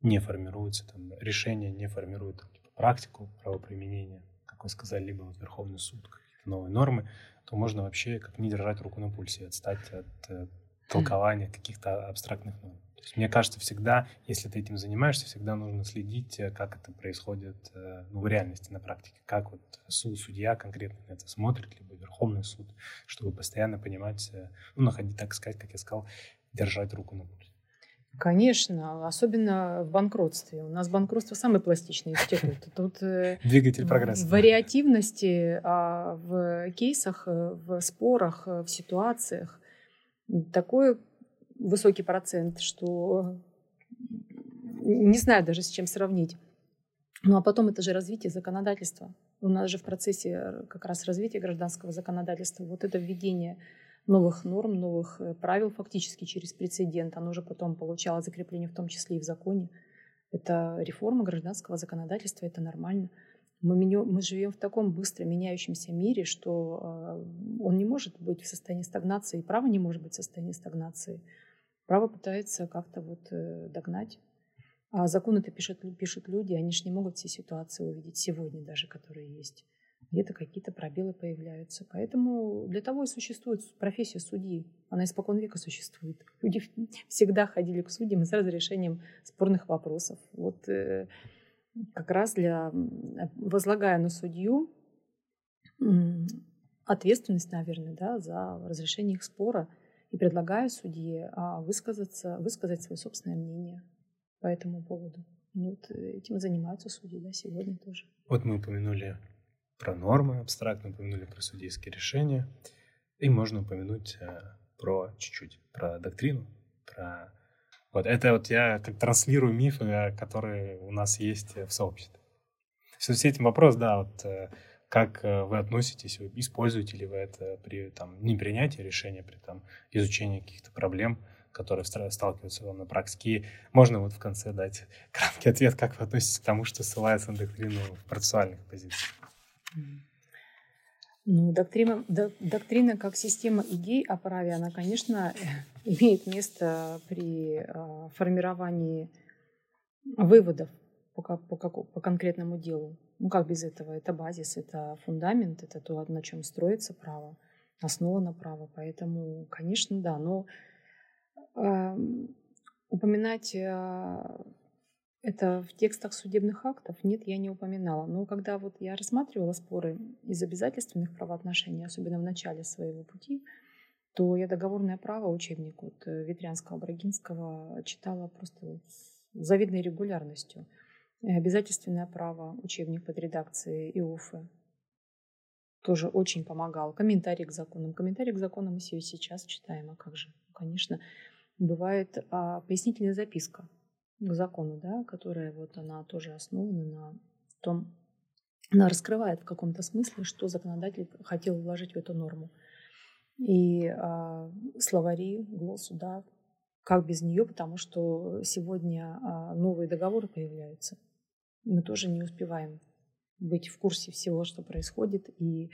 не формируется там решение, не формирует там, типа, практику правоприменения, как вы сказали, либо вот Верховный суд, какие-то новые нормы, то можно вообще как не держать руку на пульсе, отстать от э, толкования каких-то абстрактных норм. То есть, мне кажется, всегда, если ты этим занимаешься, всегда нужно следить, э, как это происходит э, ну, в реальности, на практике, как вот суд, судья конкретно на это смотрит, либо Верховный суд, чтобы постоянно понимать, ну, находить, так сказать, как я сказал, держать руку на пульсе. Конечно, особенно в банкротстве. У нас банкротство самый пластичный институт. Тут э, Двигатель прогресса. Вариативности а в кейсах, э, в спорах, э, в ситуациях такой высокий процент, что не знаю даже с чем сравнить. Ну а потом это же развитие законодательства. У нас же в процессе как раз развития гражданского законодательства вот это введение новых норм, новых э, правил фактически через прецедент. Оно уже потом получало закрепление в том числе и в законе. Это реформа гражданского законодательства, это нормально. Мы, мы живем в таком быстро меняющемся мире, что э, он не может быть в состоянии стагнации, и право не может быть в состоянии стагнации. Право пытается как-то вот э, догнать. А законы-то пишут, пишут люди, они же не могут все ситуации увидеть сегодня даже, которые есть где-то какие-то пробелы появляются. Поэтому для того и существует профессия судьи. Она испокон века существует. Люди *laughs* всегда ходили к судьям с разрешением спорных вопросов. Вот э, как раз для возлагая на судью ответственность, наверное, да, за разрешение их спора и предлагая судье а, высказаться, высказать свое собственное мнение по этому поводу. Ну, вот этим занимаются судьи, да, сегодня тоже. Вот мы упомянули про нормы абстрактно упомянули, про судейские решения. И можно упомянуть э, про чуть-чуть, про доктрину, про... Вот это вот я как транслирую мифы, э, которые у нас есть в сообществе. Все с этим вопрос, да, вот э, как вы относитесь, используете ли вы это при там, не принятии решения, при там, изучении каких-то проблем, которые сталкиваются вам на практике. Можно вот в конце дать краткий ответ, как вы относитесь к тому, что ссылается на доктрину в процессуальных позициях. Ну, доктрина, доктрина как система идей о праве, она, конечно, *laughs* имеет место при а, формировании выводов по, по, по конкретному делу. Ну, как без этого? Это базис, это фундамент, это то, на чем строится право, основа на право. Поэтому, конечно, да, но э, упоминать э, это в текстах судебных актов нет, я не упоминала. Но когда вот я рассматривала споры из обязательственных правоотношений, особенно в начале своего пути, то я договорное право, учебник вот э, Ветрянского, Брагинского читала просто с завидной регулярностью. Обязательственное право, учебник под редакцией ИОФы. тоже очень помогал. Комментарий к законам. Комментарий к законам мы сейчас читаем, а как же? Конечно, бывает а, пояснительная записка закону, да, которая вот она тоже основана на том, она раскрывает в каком-то смысле, что законодатель хотел вложить в эту норму. И а, словари, глоссу, да, как без нее, потому что сегодня а, новые договоры появляются. Мы тоже не успеваем быть в курсе всего, что происходит, и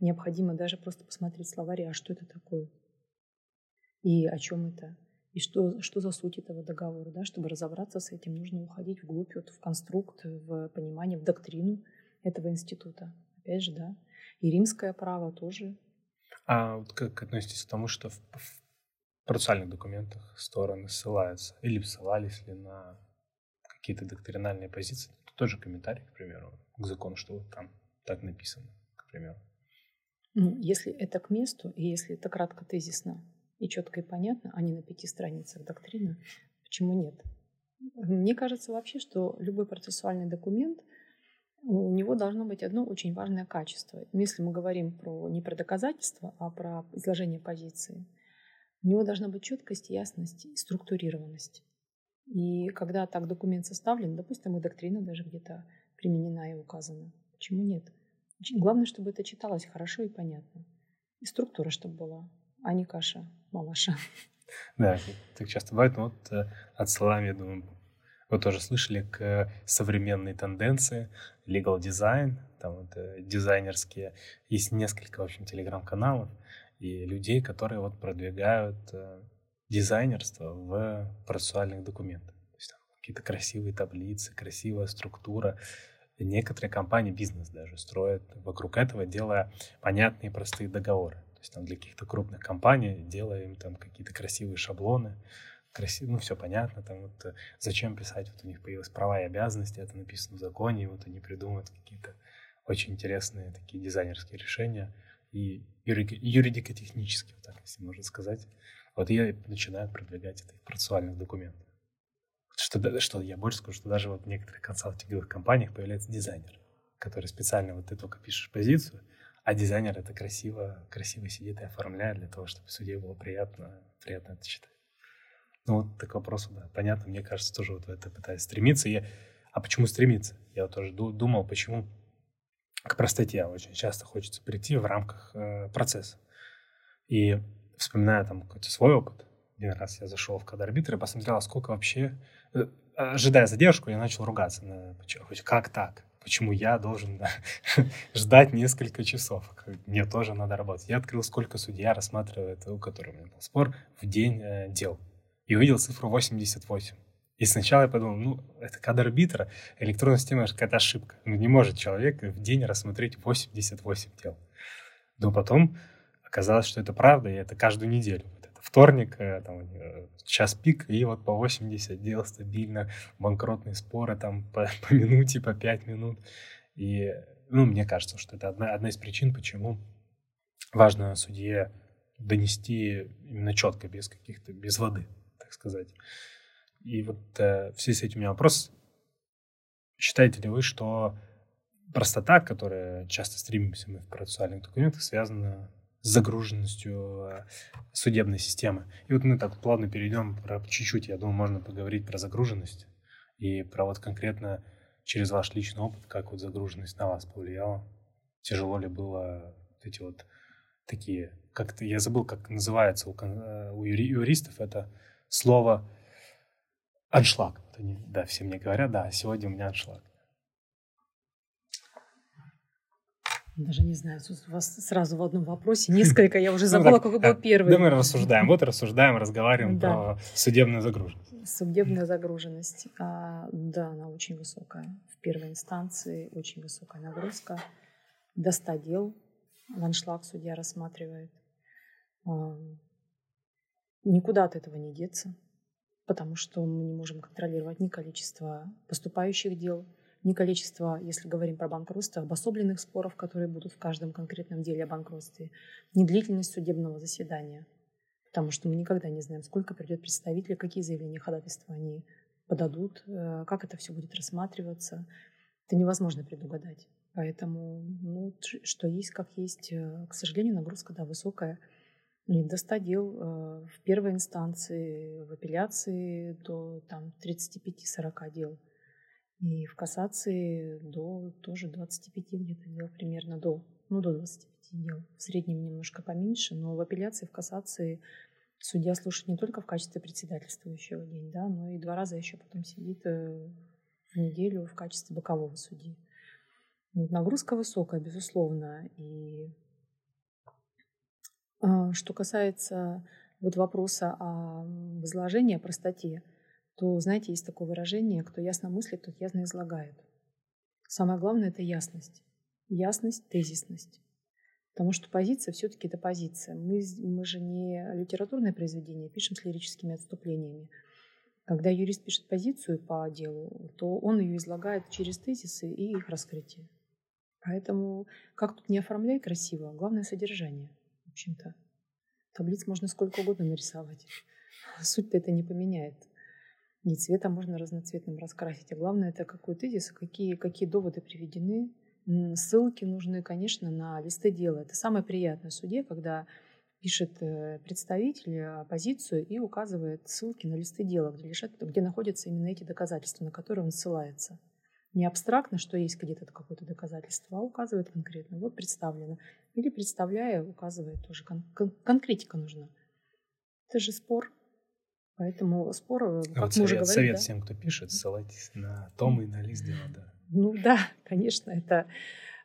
необходимо даже просто посмотреть словари, а что это такое, и о чем это, и что, что за суть этого договора. Да? Чтобы разобраться с этим, нужно уходить вглубь, вот, в конструкт, в понимание, в доктрину этого института. Опять же, да. И римское право тоже. А вот как относитесь к тому, что в, в процессуальных документах стороны ссылаются или ссылались ли на какие-то доктринальные позиции? Это тоже комментарий, к примеру, к закону, что вот там так написано, к примеру. Ну, если это к месту, и если это кратко тезисно, и четко и понятно, а не на пяти страницах доктрины, почему нет? Мне кажется вообще, что любой процессуальный документ, у него должно быть одно очень важное качество. Если мы говорим про, не про доказательства, а про изложение позиции, у него должна быть четкость, ясность и структурированность. И когда так документ составлен, допустим, и доктрина даже где-то применена и указана, почему нет? Главное, чтобы это читалось хорошо и понятно. И структура, чтобы была, а не каша малаша. Да, так часто бывает. Но вот э, отсылаем, я думаю, вы тоже слышали к современной тенденции legal design, там вот э, дизайнерские. Есть несколько, в общем, телеграм-каналов и людей, которые вот продвигают э, дизайнерство в процессуальных документах. То есть там какие-то красивые таблицы, красивая структура. Некоторые компании, бизнес даже строят вокруг этого, делая понятные простые договоры есть там для каких-то крупных компаний делаем там какие-то красивые шаблоны, красиво, ну, все понятно, там вот э, зачем писать, вот у них появились права и обязанности, это написано в законе, и вот они придумывают какие-то очень интересные такие дизайнерские решения и юридико-технические, вот так, если можно сказать. Вот я начинаю продвигать это в процессуальных документах. Что, что я больше скажу, что даже вот в некоторых консалтинговых компаниях появляется дизайнер, который специально вот ты только пишешь позицию, а дизайнер это красиво, красиво сидит и оформляет для того, чтобы судье было приятно, приятно это читать. Ну вот так вопрос, да, понятно, мне кажется, тоже вот в это пытаюсь стремиться. Я, а почему стремиться? Я вот тоже думал, почему к простоте очень часто хочется прийти в рамках э, процесса. И вспоминая там какой-то свой опыт, один раз я зашел в код-арбитр и посмотрел, а сколько вообще... Э, ожидая задержку, я начал ругаться. На, как так? Почему я должен да, *laughs* ждать несколько часов? Мне тоже надо работать. Я открыл, сколько судья рассматривает, у которого у меня был спор, в день э, дел. И увидел цифру 88. И сначала я подумал, ну, это кадр арбитра, электронная система — это какая-то ошибка. Ну, не может человек в день рассмотреть 88 дел. Но потом оказалось, что это правда, и это каждую неделю вторник, э, там, э, час пик, и вот по 80 дел стабильно, банкротные споры там по, *laughs* по минуте, по 5 минут. И, ну, мне кажется, что это одна, одна из причин, почему важно судье донести именно четко, без каких-то, без воды, так сказать. И вот э, в связи с этим у меня вопрос. Считаете ли вы, что простота, которая часто стремимся мы в процессуальных документах, связана с загруженностью э, судебной системы. И вот мы так плавно перейдем про чуть-чуть, я думаю, можно поговорить про загруженность и про вот конкретно через ваш личный опыт, как вот загруженность на вас повлияла. Тяжело ли было эти вот такие, как-то я забыл, как называется у, э, у юристов это слово аншлаг. Да, все мне говорят, да, сегодня у меня аншлаг. Даже не знаю, у вас сразу в одном вопросе несколько, я уже *laughs* ну забыла, какой был первый. Да мы рассуждаем, вот рассуждаем, разговариваем про судебную загруженность. Судебная загруженность, а, да, она очень высокая. В первой инстанции очень высокая нагрузка. До 100 дел в аншлаг судья рассматривает. А, никуда от этого не деться, потому что мы не можем контролировать ни количество поступающих дел, ни количество, если говорим про банкротство, обособленных споров, которые будут в каждом конкретном деле о банкротстве, ни длительность судебного заседания. Потому что мы никогда не знаем, сколько придет представителей, какие заявления ходатайства они подадут, э, как это все будет рассматриваться. Это невозможно предугадать. Поэтому, ну, что есть, как есть. Э, к сожалению, нагрузка, да, высокая. И до 100 дел э, в первой инстанции, в апелляции до там, 35-40 дел. И в кассации до тоже 25 где-то дел примерно, до, ну, до 25 дел. В среднем немножко поменьше, но в апелляции, в кассации судья слушает не только в качестве председательствующего день, да, но и два раза еще потом сидит э, в неделю в качестве бокового судьи. Вот, нагрузка высокая, безусловно. И а, что касается вот вопроса о возложении, о простоте, то, знаете, есть такое выражение, кто ясно мыслит, тот ясно излагает. Самое главное – это ясность. Ясность, тезисность. Потому что позиция все-таки это позиция. Мы, мы же не литературное произведение, пишем с лирическими отступлениями. Когда юрист пишет позицию по делу, то он ее излагает через тезисы и их раскрытие. Поэтому как тут не оформляй красиво, главное содержание, в общем-то. Таблиц можно сколько угодно нарисовать. *laughs* Суть-то это не поменяет. И цвета можно разноцветным раскрасить. А главное это какой тезис, какие, какие доводы приведены. Ссылки нужны, конечно, на листы дела. Это самое приятное в суде, когда пишет э, представитель оппозицию и указывает ссылки на листы дела, где, лежат, где находятся именно эти доказательства, на которые он ссылается не абстрактно, что есть где-то какое-то доказательство, а указывает конкретно. Вот представлено. Или представляя, указывает тоже. Кон- кон- конкретика нужна. Это же спор. Поэтому спор, э, как вот мы совет, уже говорили... Совет да? всем, кто пишет, ссылайтесь на том и на лист дела, да. Ну да, *laughs* конечно, это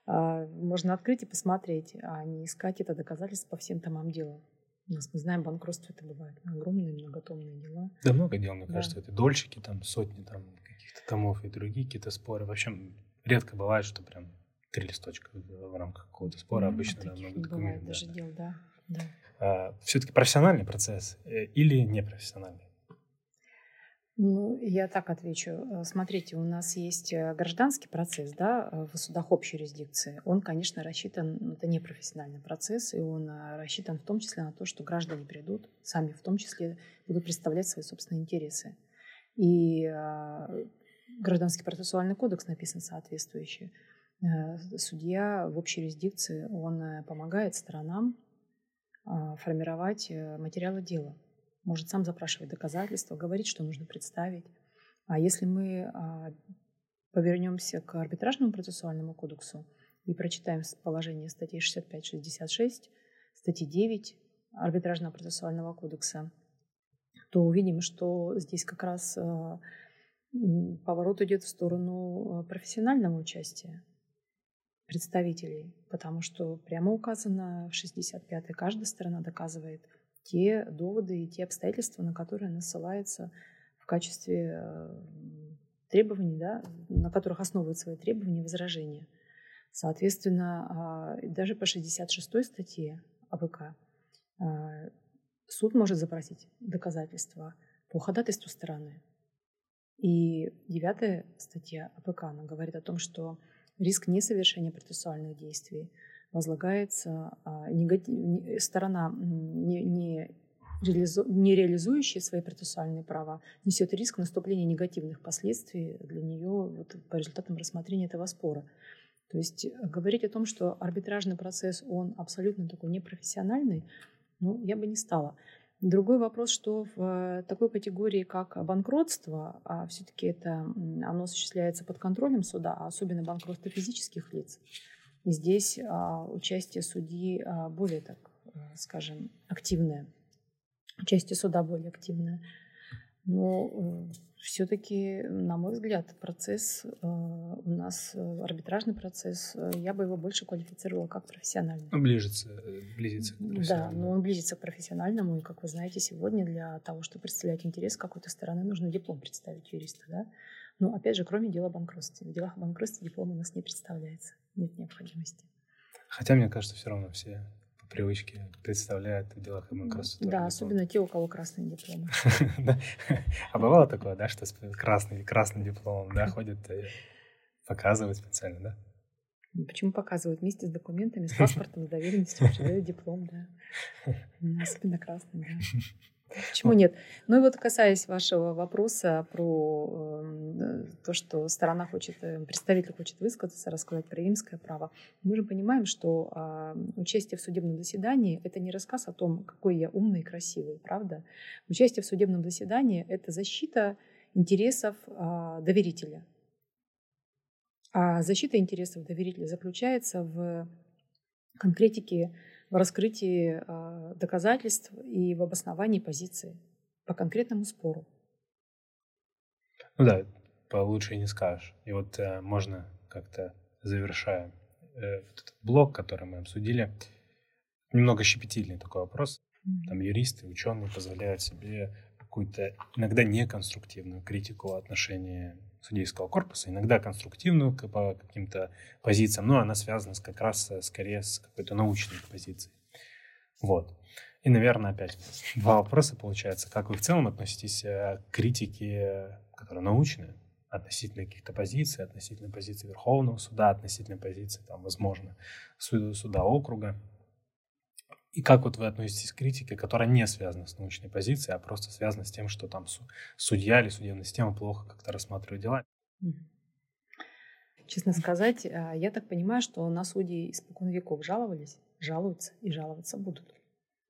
а, можно открыть и посмотреть, а не искать это доказательство по всем томам дела. У нас, мы знаем, банкротство это бывает огромные многотомные дела. Да много дел, мне да. кажется, это дольщики, там сотни там томов и другие какие-то споры. Вообще редко бывает, что прям три листочка в рамках какого-то спора. Ну, Обычно да, много документов. Да. даже дел, да. Да. А, все-таки профессиональный процесс э, или непрофессиональный? Ну, я так отвечу. Э, смотрите, у нас есть э, гражданский процесс, да, в судах общей юрисдикции. Он, конечно, рассчитан, это не профессиональный процесс, и он рассчитан в том числе на то, что граждане придут, сами в том числе будут представлять свои собственные интересы. И Гражданский процессуальный кодекс написан соответствующий. Судья в общей юрисдикции, он помогает сторонам формировать э, материалы дела. Может сам запрашивать доказательства, говорить, что нужно представить. А если мы а, повернемся к арбитражному процессуальному кодексу и прочитаем положение статей 65-66, статьи 9 арбитражного процессуального кодекса, то увидим, что здесь как раз поворот идет в сторону э, профессионального участия представителей, потому что прямо указано в 65-й, каждая сторона доказывает те доводы и те обстоятельства, на которые она ссылается в качестве э, требований, да, на которых основывают свои требования и возражения. Соответственно, а, даже по 66-й статье АПК а, суд может запросить доказательства по ходатайству стороны. И девятая статья АПК она говорит о том, что риск несовершения процессуальных действий возлагается а, негатив, сторона, не, не, реализу, не реализующая свои процессуальные права, несет риск наступления негативных последствий для нее вот, по результатам рассмотрения этого спора. То есть говорить о том, что арбитражный процесс, он абсолютно такой непрофессиональный, ну, я бы не стала. Другой вопрос, что в э, такой категории, как банкротство, а все-таки это оно осуществляется под контролем суда, а особенно банкротство физических лиц. И здесь а, участие судьи а, более, так э, скажем, активное. Участие суда более активное. Но э, все-таки, на мой взгляд, процесс э, у нас, э, арбитражный процесс, я бы его больше квалифицировала как профессиональный. Он ближется, близится к профессиональному. Да, но он близится к профессиональному. И, как вы знаете, сегодня для того, чтобы представлять интерес какой-то стороны, нужно диплом представить юриста. Да? Но, опять же, кроме дела банкротства. В делах банкротства диплом у нас не представляется. Нет необходимости. Хотя, мне кажется, все равно все привычки представляют в делах МН красоту. Да, особенно те, у кого красный диплом. *laughs* А бывало такое, да, что красный, красным дипломом, да, ходят показывают специально, да? Почему показывают? Вместе с документами, с паспортом, с доверенностью *laughs* передают диплом, да. Особенно красный, да. *laughs* Почему нет? Ну и вот касаясь вашего вопроса про э, то, что сторона хочет, э, представитель хочет высказаться, рассказать про римское право, мы же понимаем, что э, участие в судебном заседании – это не рассказ о том, какой я умный и красивый, правда? Участие в судебном заседании – это защита интересов э, доверителя. А защита интересов доверителя заключается в конкретике в раскрытии а, доказательств и в обосновании позиции по конкретному спору. Ну да, получше не скажешь. И вот э, можно как-то завершая э, вот этот блок, который мы обсудили, немного щепетильный такой вопрос. Mm-hmm. Там юристы, ученые позволяют себе какую-то иногда неконструктивную критику отношения судейского корпуса, иногда конструктивную по каким-то позициям, но она связана с, как раз э, скорее с какой-то научной позицией. Вот. И, наверное, опять *laughs* два вопроса получается. Как вы в целом относитесь э, к критике, которая научная, относительно каких-то позиций, относительно позиции Верховного суда, относительно позиции, там, возможно, суда, суда округа. И как вот вы относитесь к критике, которая не связана с научной позицией, а просто связана с тем, что там судья или судебная система плохо как-то рассматривает дела? Честно сказать, а, я так понимаю, что на судьи испокон веков жаловались, жалуются и жаловаться будут.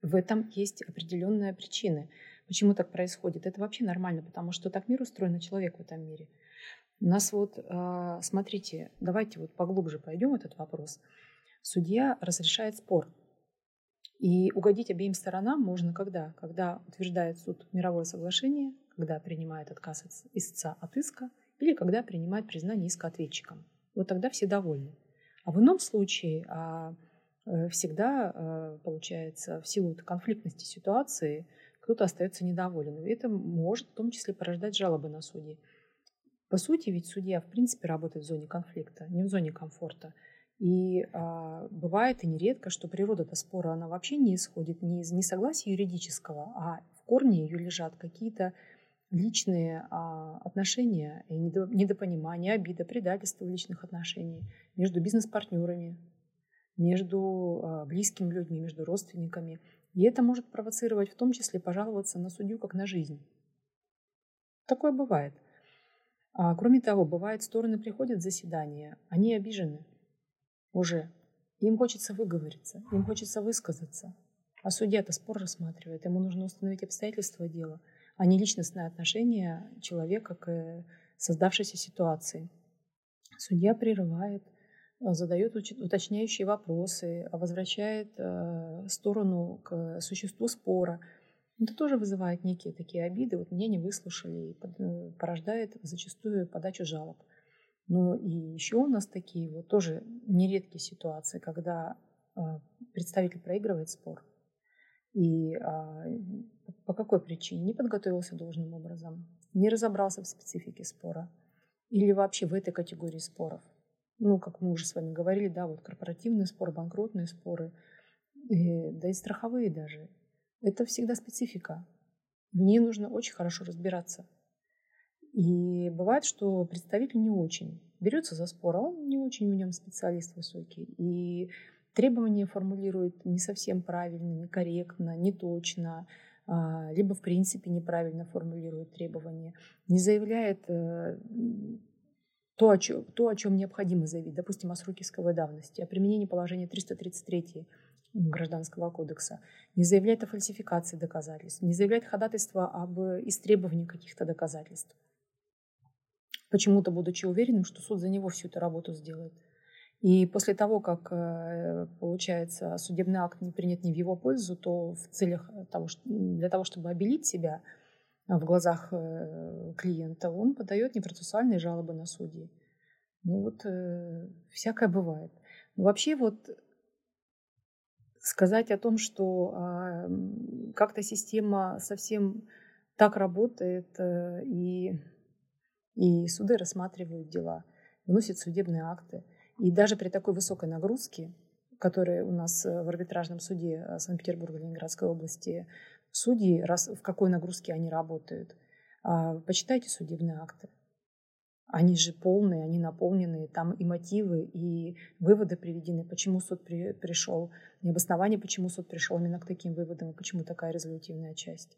В этом есть определенные причины. Почему так происходит? Это вообще нормально, потому что так мир устроен, человек в этом мире. У нас вот, а, смотрите, давайте вот поглубже пойдем этот вопрос. Судья разрешает спор – и угодить обеим сторонам можно когда? Когда утверждает суд мировое соглашение, когда принимает отказ истца от иска или когда принимает признание иска ответчиком. Вот тогда все довольны. А в ином случае а, э, всегда, а, получается, в силу конфликтности ситуации кто-то остается недоволен. И это может в том числе порождать жалобы на судей. По сути, ведь судья в принципе работает в зоне конфликта, не в зоне комфорта. И а, бывает и нередко, что природа до спора она вообще не исходит не из несогласия юридического, а в корне ее лежат какие-то личные а, отношения, и недопонимание, обида, предательство в личных отношениях между бизнес-партнерами, между а, близкими людьми, между родственниками. И это может провоцировать в том числе пожаловаться на судью как на жизнь. Такое бывает. А, кроме того, бывает, стороны приходят в заседание, они обижены – уже. Им хочется выговориться, им хочется высказаться. А судья-то спор рассматривает, ему нужно установить обстоятельства дела, а не личностное отношение человека к создавшейся ситуации. Судья прерывает, задает уточняющие вопросы, возвращает э, сторону к существу спора. Это тоже вызывает некие такие обиды. Вот меня не выслушали и э, порождает зачастую подачу жалоб. Ну и еще у нас такие вот тоже нередкие ситуации, когда а, представитель проигрывает спор. И а, по какой причине? Не подготовился должным образом, не разобрался в специфике спора или вообще в этой категории споров. Ну, как мы уже с вами говорили, да, вот корпоративный спор, банкротные споры, и, да и страховые даже. Это всегда специфика. В ней нужно очень хорошо разбираться. И бывает, что представитель не очень берется за спор, а он не очень в нем специалист высокий. И требования формулирует не совсем правильно, некорректно, не точно, а, либо в принципе неправильно формулирует требования, не заявляет э, то, о чем, то, о чем необходимо заявить, допустим, о сроке исковой давности, о применении положения 333 Гражданского кодекса, не заявляет о фальсификации доказательств, не заявляет ходатайство об истребовании каких-то доказательств почему-то будучи уверенным, что суд за него всю эту работу сделает. И после того, как, э, получается, судебный акт не принят не в его пользу, то в целях того, для того, чтобы обелить себя в глазах э, клиента, он подает непроцессуальные жалобы на судьи. Ну вот, э, всякое бывает. Но вообще вот сказать о том, что а, как-то система совсем так работает и и суды рассматривают дела, выносят судебные акты. И даже при такой высокой нагрузке, которая у нас э, в арбитражном суде э, Санкт-Петербурга, Ленинградской области, судьи, раз, в какой нагрузке они работают, а, почитайте судебные акты. Они же полные, они наполнены, там и мотивы, и выводы приведены, почему суд при, пришел, и обоснование, почему суд пришел именно к таким выводам, и почему такая резолютивная часть.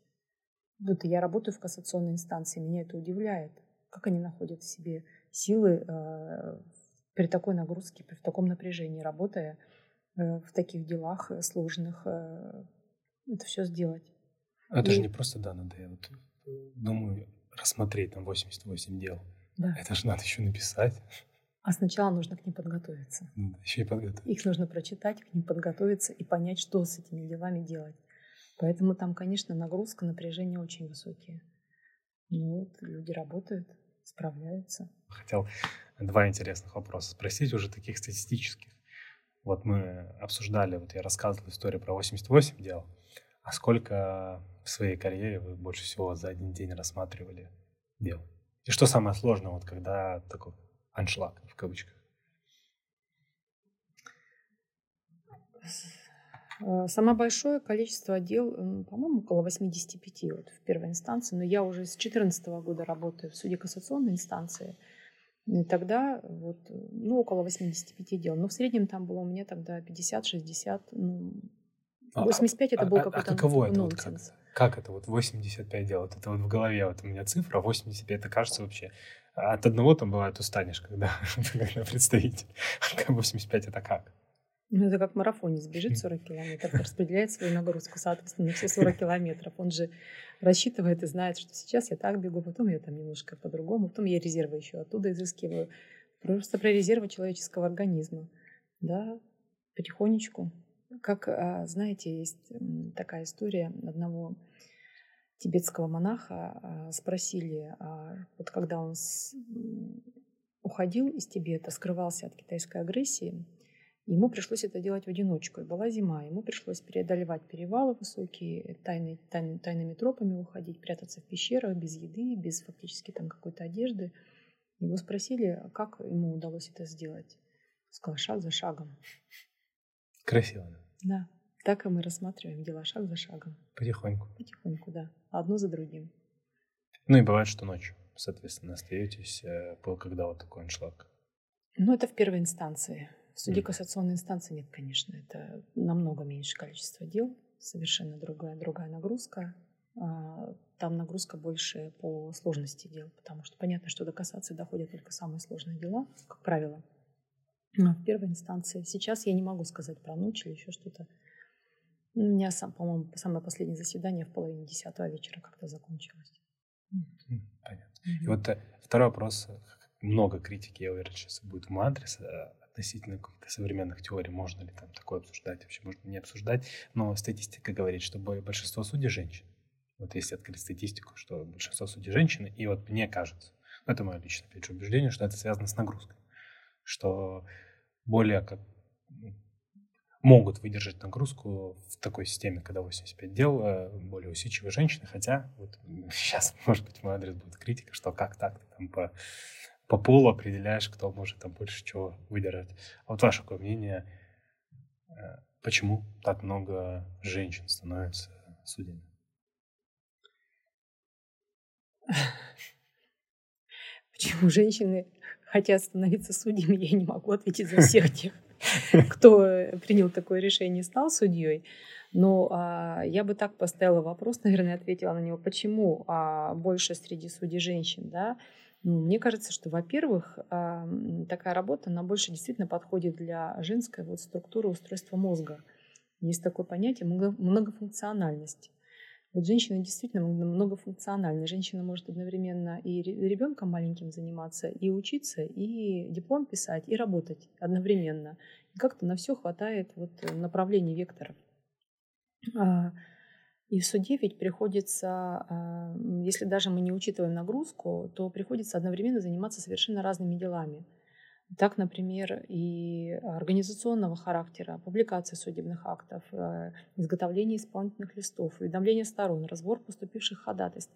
Вот я работаю в кассационной инстанции, меня это удивляет. Как они находят в себе силы э, при такой нагрузке, при таком напряжении, работая э, в таких делах э, сложных, э, это все сделать. Это И... же не просто, да, надо, я вот э, думаю, рассмотреть там 88 дел. Да. Это же надо еще написать. А сначала нужно к ним подготовиться. Ну, еще и подготовиться. Их нужно прочитать, к ним подготовиться и понять, что с этими делами делать. Поэтому там, конечно, нагрузка, напряжение очень высокие. Ну, вот, люди работают, справляются. Хотел два интересных вопроса спросить, уже таких статистических. Вот мы обсуждали, вот я рассказывал историю про 88 дел. А сколько в своей карьере вы больше всего за один день рассматривали дел? И что самое сложное, вот когда такой аншлаг в кавычках? Э, самое большое количество дел, по-моему, около 85 вот в первой инстанции, но я уже с 2014 года работаю в суде кассационной инстанции. И тогда вот, ну, около 85 дел. Но в среднем там было у меня тогда 50-60, ну, 85 а, это был а, какой-то а каково это вот как, как это вот 85 дел? Вот это вот в голове вот у меня цифра 85, это кажется вообще от одного там бывает устанешь, когда, *laughs* когда представитель. 85 *laughs* это как? Ну, это как марафонец бежит 40 *laughs* километров, распределяет свою нагрузку, соответственно, на все 40 километров. Он же рассчитывает и знает, что сейчас я так бегу, потом я там немножко по-другому, потом я резервы еще оттуда изыскиваю. Просто про резервы человеческого организма. Да, потихонечку. Как, а, знаете, есть такая история одного тибетского монаха. А, спросили, а, вот когда он уходил из Тибета, скрывался от китайской агрессии, Ему пришлось это делать в одиночку. И была зима. Ему пришлось преодолевать перевалы высокие, тайны, тайны, тайными тропами уходить, прятаться в пещерах без еды, без фактически там какой-то одежды. Его спросили, как ему удалось это сделать. Сказал, шаг за шагом. Красиво. Так и мы рассматриваем дела шаг за шагом. Потихоньку. Потихоньку, да. Одно за другим. Ну и бывает, что ночью, соответственно, остаетесь, э, когда вот такой аншлаг. Ну, это в первой инстанции. В суде кассационной инстанции нет, конечно. Это намного меньше количество дел, совершенно другая, другая нагрузка. А, там нагрузка больше по сложности дел, потому что понятно, что до кассации доходят только самые сложные дела, как правило. В первой инстанции. Сейчас я не могу сказать про ночь или еще что-то. У меня, сам, по-моему, самое последнее заседание в половине десятого вечера как-то закончилось. Понятно. Mm-hmm. И вот э, второй вопрос. Много критики, я уверен, сейчас будет в мой адрес э, относительно каких-то современных теорий, можно ли там такое обсуждать, вообще можно не обсуждать, но статистика говорит, что большинство судей женщин. Вот если открыть статистику, что большинство судей женщины, и вот мне кажется, это мое личное, опять же, убеждение, что это связано с нагрузкой, что более как могут выдержать нагрузку в такой системе, когда 85 дел, э, более усидчивые женщины, хотя вот сейчас, *laughs* может быть, мой адрес будет критика, что как так, ты там по по полу определяешь, кто может там больше чего выдержать. А вот ваше какое мнение, э, почему так много женщин становятся судьями? *laughs* Почему женщины хотят становиться судьями, я не могу ответить за всех тех, кто принял такое решение и стал судьей. Но а, я бы так поставила вопрос, наверное, ответила на него, почему а, больше среди судей женщин, да? Ну, мне кажется, что, во-первых, такая работа, она больше действительно подходит для женской вот структуры устройства мозга. Есть такое понятие многофункциональность. Вот женщина действительно многофункциональна. Женщина может одновременно и ребенком маленьким заниматься, и учиться, и диплом писать, и работать одновременно. И как-то на все хватает вот направлений векторов. А, и в суде ведь приходится, а, если даже мы не учитываем нагрузку, то приходится одновременно заниматься совершенно разными делами. Так, например, и организационного характера, публикация судебных актов, э, изготовление исполнительных листов, уведомление сторон, разбор поступивших ходатайств.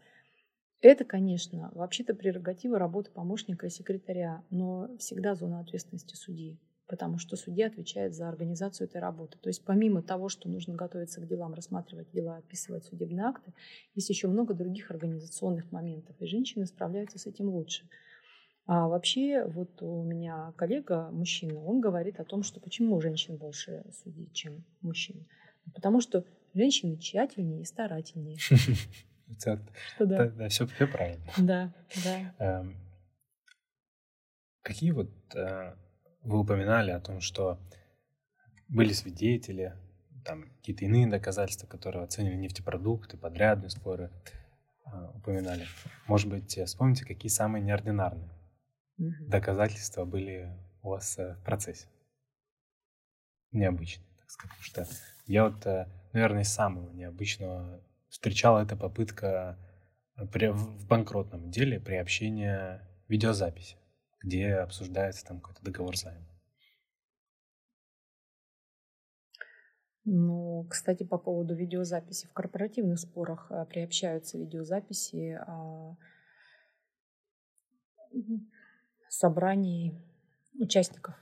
Это, конечно, вообще-то прерогатива работы помощника и секретаря, но всегда зона ответственности судьи потому что судья отвечает за организацию этой работы. То есть помимо того, что нужно готовиться к делам, рассматривать дела, описывать судебные акты, есть еще много других организационных моментов, и женщины справляются с этим лучше. А вообще, вот у меня коллега, мужчина, он говорит о том, что почему женщин больше судить, чем мужчин. Потому что женщины тщательнее и старательнее. *laughs* Что да. Да, все, правильно. Да, да. Эм, какие вот э, вы упоминали о том, что были свидетели, там какие-то иные доказательства, которые оценили нефтепродукты, подрядные споры, э, упоминали. Может быть, вспомните, какие самые неординарные доказательства были у вас э, в процессе? Необычные, так сказать. Потому что я вот, наверное, из самого необычного встречала эта попытка э, при, в банкротном деле приобщения видеозаписи, где обсуждается там какой-то договор займа. Ну, кстати, по поводу видеозаписи. В корпоративных спорах э, приобщаются видеозаписи а, собраний участников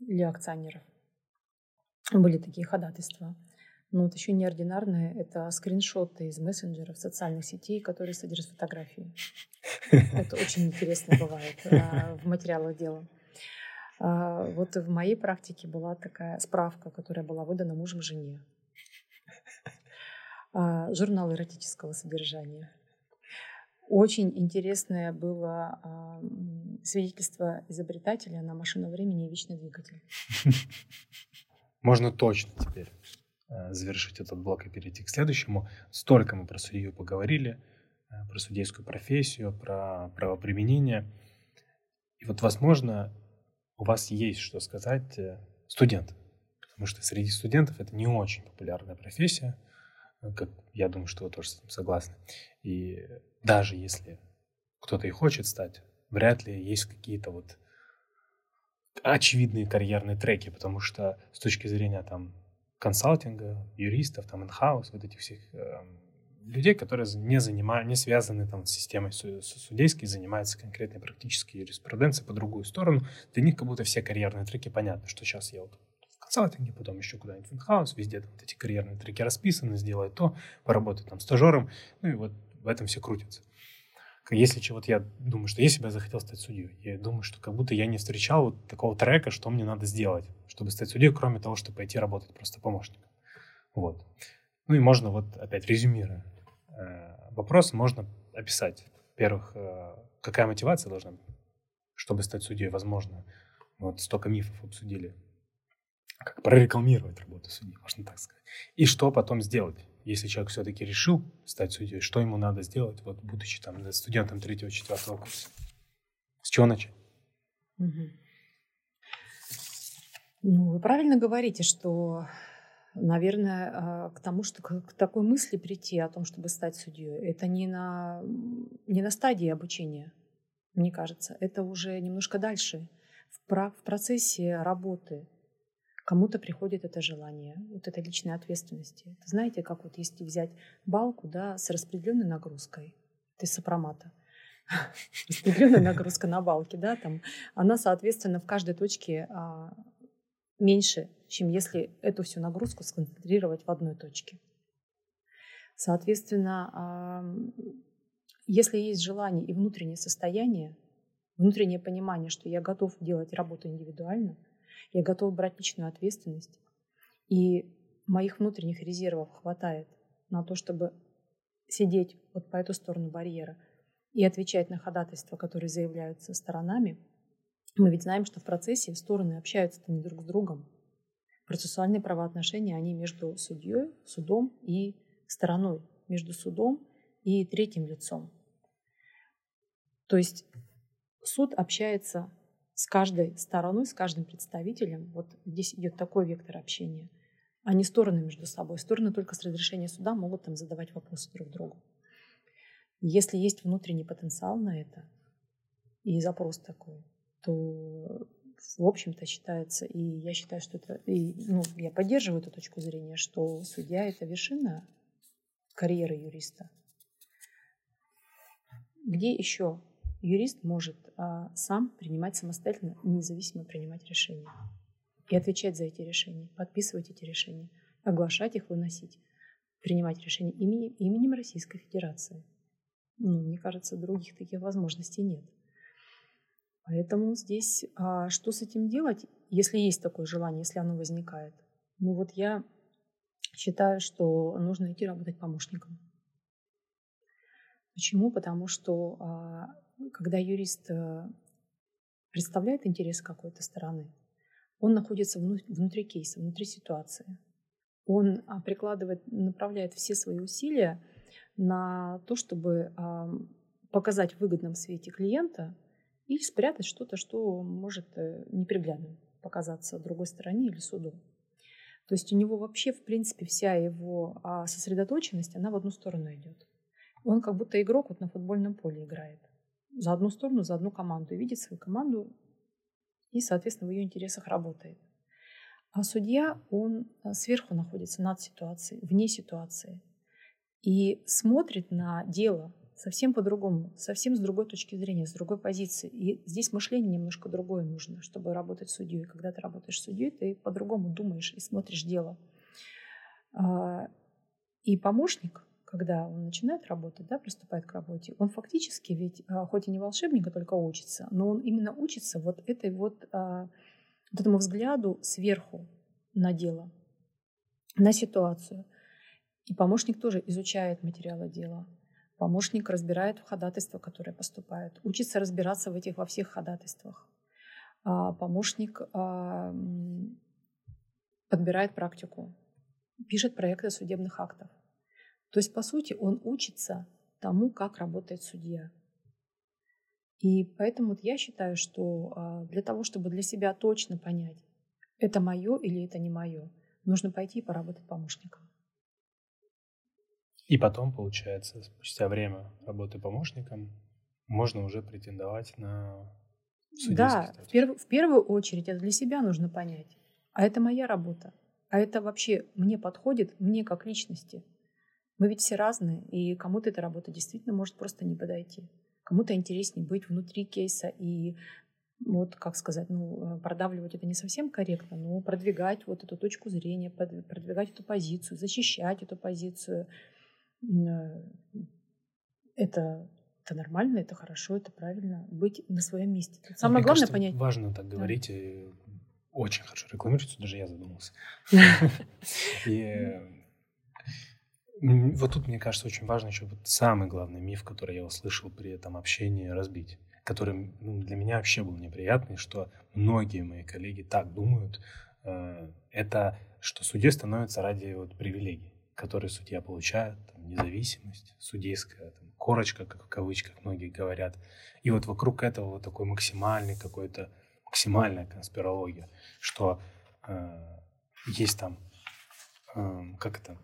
или акционеров. Были такие ходатайства. Но вот еще неординарное – это скриншоты из мессенджеров, социальных сетей, которые содержат фотографии. Это очень интересно бывает а, в материалах дела. А, вот в моей практике была такая справка, которая была выдана мужем жене. А, журнал эротического содержания. Очень интересное было свидетельство изобретателя на машину времени и вечный двигатель. *laughs* Можно точно теперь. Э, завершить этот блок и перейти к следующему. Столько мы про судью поговорили, э, про судейскую профессию, про правоприменение. И вот, возможно, у вас есть что сказать э, студентам, потому что среди студентов это не очень популярная профессия, как я думаю, что вы тоже с этим согласны. И даже если кто-то и хочет стать, вряд ли есть какие-то вот очевидные карьерные треки, потому что с точки зрения там консалтинга, юристов, там, инхаус, вот этих всех э, людей, которые не, занимают, не связаны там, с системой судейской, занимаются конкретной практической юриспруденцией по другую сторону. Для них как будто все карьерные треки понятны, что сейчас я вот в консалтинге, потом еще куда-нибудь в инхаус, везде там, вот эти карьерные треки расписаны, сделать то, поработать там стажером, ну и вот в этом все крутится. Если чего вот я думаю, что если бы я захотел стать судьей, я думаю, что как будто я не встречал вот такого трека, что мне надо сделать, чтобы стать судьей, кроме того, чтобы пойти работать просто помощником. Вот. Ну и можно вот опять резюмируя э, вопрос, можно описать. Во-первых, э, какая мотивация должна быть, чтобы стать судьей, возможно. Вот столько мифов обсудили. Как прорекламировать работу судьи, можно так сказать. И что потом сделать если человек все-таки решил стать судьей, что ему надо сделать, вот будучи там студентом третьего, четвертого курса? С чего начать? Угу. Ну, вы правильно говорите, что, наверное, а, к тому, что к такой мысли прийти о том, чтобы стать судьей, это не на, не на стадии обучения, мне кажется. Это уже немножко дальше, в, в процессе работы Кому-то приходит это желание, вот эта личная ответственность. Это знаете, как вот если взять балку да, с распределенной нагрузкой, это из сопромата, *laughs* распределенная нагрузка на балке, да, там, она, соответственно, в каждой точке а, меньше, чем если эту всю нагрузку сконцентрировать в одной точке. Соответственно, а, если есть желание и внутреннее состояние, внутреннее понимание, что я готов делать работу индивидуально – я готова брать личную ответственность. И моих внутренних резервов хватает на то, чтобы сидеть вот по эту сторону барьера и отвечать на ходатайства, которые заявляются сторонами. Мы ведь знаем, что в процессе стороны общаются не друг с другом. Процессуальные правоотношения, они между судьей, судом и стороной, между судом и третьим лицом. То есть суд общается с каждой стороной, с каждым представителем. Вот здесь идет такой вектор общения. А не стороны между собой. Стороны только с разрешения суда могут там задавать вопросы друг другу. Если есть внутренний потенциал на это и запрос такой, то в общем-то считается, и я считаю, что это, и, ну, я поддерживаю эту точку зрения, что судья – это вершина карьеры юриста. Где еще юрист может а, сам принимать самостоятельно, независимо принимать решения. И отвечать за эти решения, подписывать эти решения, оглашать их, выносить, принимать решения именем, именем Российской Федерации. Ну, мне кажется, других таких возможностей нет. Поэтому здесь а, что с этим делать, если есть такое желание, если оно возникает? Ну вот я считаю, что нужно идти работать помощником. Почему? Потому что а, когда юрист э, представляет интерес какой-то стороны, он находится внутри кейса, внутри ситуации. Он а, прикладывает, направляет все свои усилия на то, чтобы показать в выгодном свете клиента и спрятать что-то, что может э, неприглядным показаться другой стороне или суду. То есть у него вообще, в принципе, вся его а, сосредоточенность, она в одну сторону идет. Он как будто игрок вот на футбольном поле играет. За одну сторону, за одну команду. И видит свою команду и, соответственно, в ее интересах работает. А судья, он а, сверху находится над ситуацией, вне ситуации. И смотрит на дело совсем по-другому, совсем с другой точки зрения, с другой позиции. И здесь мышление немножко другое нужно, чтобы работать судьей. Когда ты работаешь судьей, ты по-другому думаешь и смотришь дело. А, и помощник, когда он начинает работать, да, приступает к работе, он фактически ведь, а, хоть и не волшебник, а только учится, но он именно учится вот этой вот, а, вот этому взгляду сверху на дело, на ситуацию. И помощник тоже изучает материалы дела. Помощник разбирает ходатайства, которые поступают, учится разбираться в этих во всех ходатайствах. А помощник подбирает практику, пишет проекты судебных актов. То есть, по сути, он учится тому, как работает судья. И поэтому я считаю, что а, для того, чтобы для себя точно понять, это мое или это не мое, нужно пойти и поработать помощником. И потом, получается, спустя время работы помощником, можно уже претендовать на Да, в, перв, в первую очередь это для себя нужно понять. А это моя работа. А это вообще мне подходит, мне как личности – мы ведь все разные, и кому-то эта работа действительно может просто не подойти. Кому-то интереснее быть внутри кейса и вот, как сказать, ну, продавливать это не совсем корректно, но продвигать вот эту точку зрения, продвигать эту позицию, защищать эту позицию. Э, это, это нормально, это хорошо, это правильно. Быть на своем месте. Самое Мне главное кажется, понять. Важно так говорить, да. и очень хорошо рекламируется, даже я задумался. *laughs* И вот тут, мне кажется, очень важно еще вот самый главный миф, который я услышал при этом общении, разбить, который ну, для меня вообще был неприятный, что многие мои коллеги так думают, э, это что судьей становится ради вот привилегий, которые судья получает, там, независимость судейская, там, корочка, как в кавычках многие говорят. И вот вокруг этого вот такой максимальный какой-то, максимальная конспирология, что э, есть там, э, как это,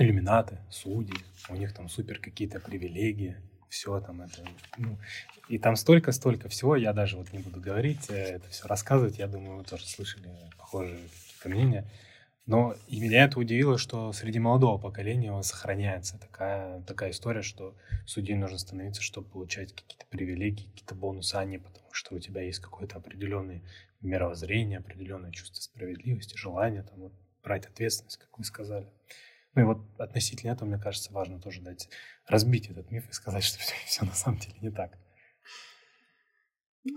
иллюминаты, судьи, у них там супер какие-то привилегии, все там это, ну, и там столько-столько всего, я даже вот не буду говорить, э, это все рассказывать, я думаю, вы тоже слышали похожие мнения, но и меня это удивило, что среди молодого поколения сохраняется такая, такая история, что судьей нужно становиться, чтобы получать какие-то привилегии, какие-то бонусы, а не потому, что у тебя есть какое-то определенное мировоззрение, определенное чувство справедливости, желание там, вот, брать ответственность, как вы сказали. Ну и вот относительно этого, мне кажется, важно тоже дать разбить этот миф и сказать, что все, все на самом деле не так. *laughs*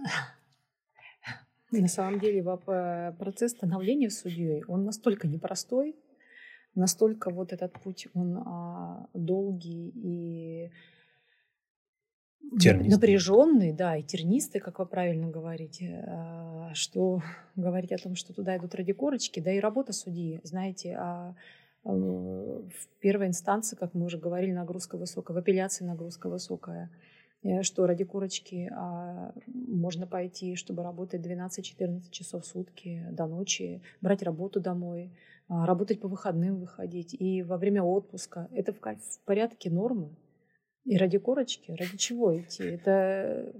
На самом деле процесс становления судьей, он настолько непростой, настолько вот этот путь, он а, долгий и тернистый. напряженный, да, и тернистый, как вы правильно говорите, а, что говорить о том, что туда идут ради корочки, да и работа судьи, знаете, а Э, в первой инстанции, как мы уже говорили, нагрузка высокая, в апелляции нагрузка высокая, э, что ради курочки а, можно пойти, чтобы работать 12-14 часов в сутки до ночи, брать работу домой, а, работать по выходным выходить и во время отпуска. Это в, порядке нормы. И ради корочки, ради чего идти? Это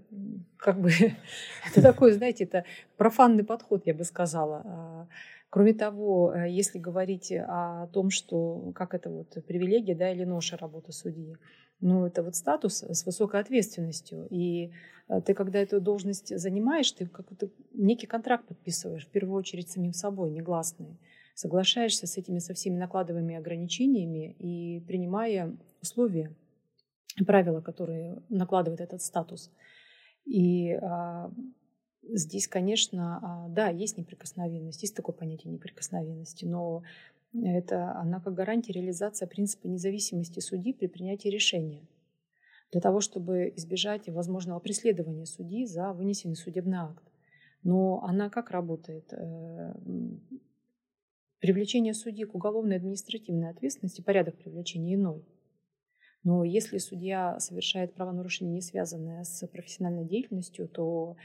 как бы, *laughs* это такой, знаете, это профанный подход, я бы сказала. Кроме того, э, если говорить о том, что как это вот привилегия да, или ноша работы судьи, ну, это вот статус с высокой ответственностью. И э, ты, когда эту должность занимаешь, ты какой-то некий контракт подписываешь, в первую очередь самим собой, негласный. Соглашаешься с этими со всеми накладываемыми ограничениями и принимая условия, правила, которые накладывает этот статус. И а, Здесь, конечно, а, да, есть неприкосновенность, есть такое понятие неприкосновенности, но это она как гарантия реализации принципа независимости судьи при принятии решения. для того, чтобы избежать возможного преследования судьи за вынесенный судебный акт. Но она как работает? Э, привлечение судьи к уголовной административной ответственности, порядок привлечения иной. Но если судья совершает правонарушение, не связанное с профессиональной деятельностью, то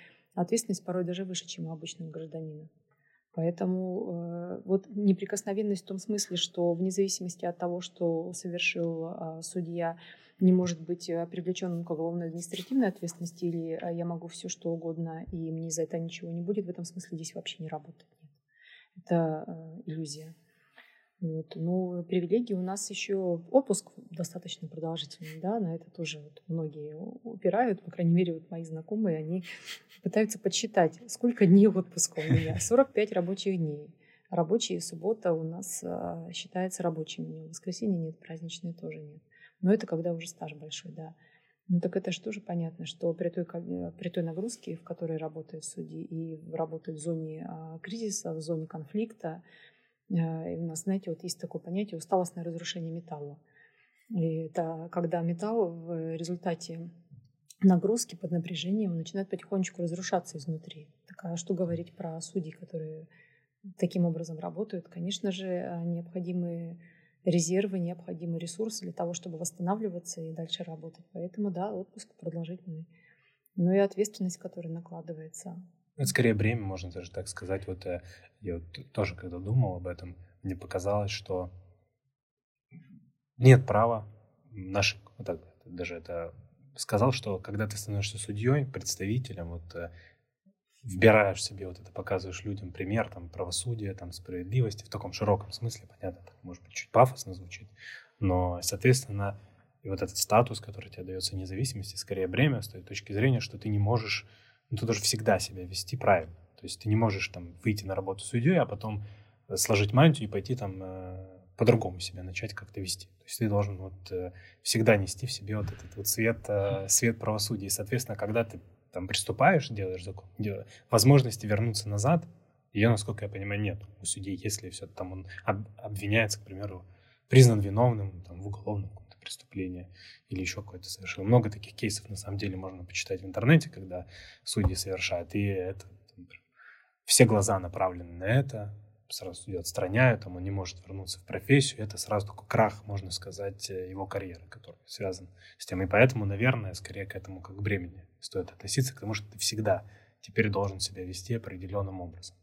ответственность порой даже выше, чем у обычного гражданина. Поэтому э, вот неприкосновенность в том смысле, что вне зависимости от того, что совершил э, судья, не может быть э, привлеченным к уголовной административной ответственности, или э, я могу все что угодно, и мне за это ничего не будет, в этом смысле здесь вообще не работает. Нет. Это э, иллюзия. Вот. Но привилегии у нас еще отпуск достаточно продолжительный, да, на это тоже вот многие упирают, по крайней мере, вот мои знакомые, они пытаются подсчитать, сколько дней отпуска у меня. *laughs* 45 рабочих дней. Рабочие суббота у нас а, считается рабочим днем. Воскресенье нет, праздничные тоже нет. Но это когда уже стаж большой, да. Ну так это же тоже понятно, что при той, при той нагрузке, в которой работают судьи, и работают в зоне а, кризиса, в зоне конфликта, Э, и у нас, знаете, вот есть такое понятие усталостное разрушение металла. И это когда металл в результате нагрузки под напряжением начинает потихонечку разрушаться изнутри. Так а что говорить про судей, которые таким образом работают? Конечно же, э, необходимые резервы, необходимые ресурсы для того, чтобы восстанавливаться и дальше работать. Поэтому, да, отпуск продолжительный. Ну и ответственность, которая накладывается. Это скорее бремя, можно даже так сказать. Вот э, я вот тоже, когда думал об этом, мне показалось, что нет права наших, вот так даже это сказал, что когда ты становишься судьей, представителем, вот э, вбираешь себе вот это, показываешь людям пример там правосудия, там справедливости в таком широком смысле, понятно, так, может быть, чуть пафосно звучит, но, соответственно, и вот этот статус, который тебе дается независимости, скорее бремя с той точки зрения, что ты не можешь ну, ты должен всегда себя вести правильно. То есть ты не можешь там выйти на работу судьей, а потом э, сложить мантию и пойти там э, по-другому себя начать как-то вести. То есть ты должен вот э, всегда нести в себе вот этот вот свет, свет правосудия. И, соответственно, когда ты там приступаешь, делаешь закон, возможности вернуться назад, ее, насколько я понимаю, нет у судей, если все там он обвиняется, к примеру, признан виновным там, в уголовном преступление или еще какое-то совершил. Много таких кейсов на самом деле можно почитать в интернете, когда судьи совершают, и это например, все глаза направлены на это, сразу судью отстраняют, там он не может вернуться в профессию, это сразу такой крах, можно сказать, э, его карьеры, который связан с тем. И поэтому, наверное, скорее к этому как к бремени стоит относиться, потому что ты всегда теперь должен себя вести определенным образом.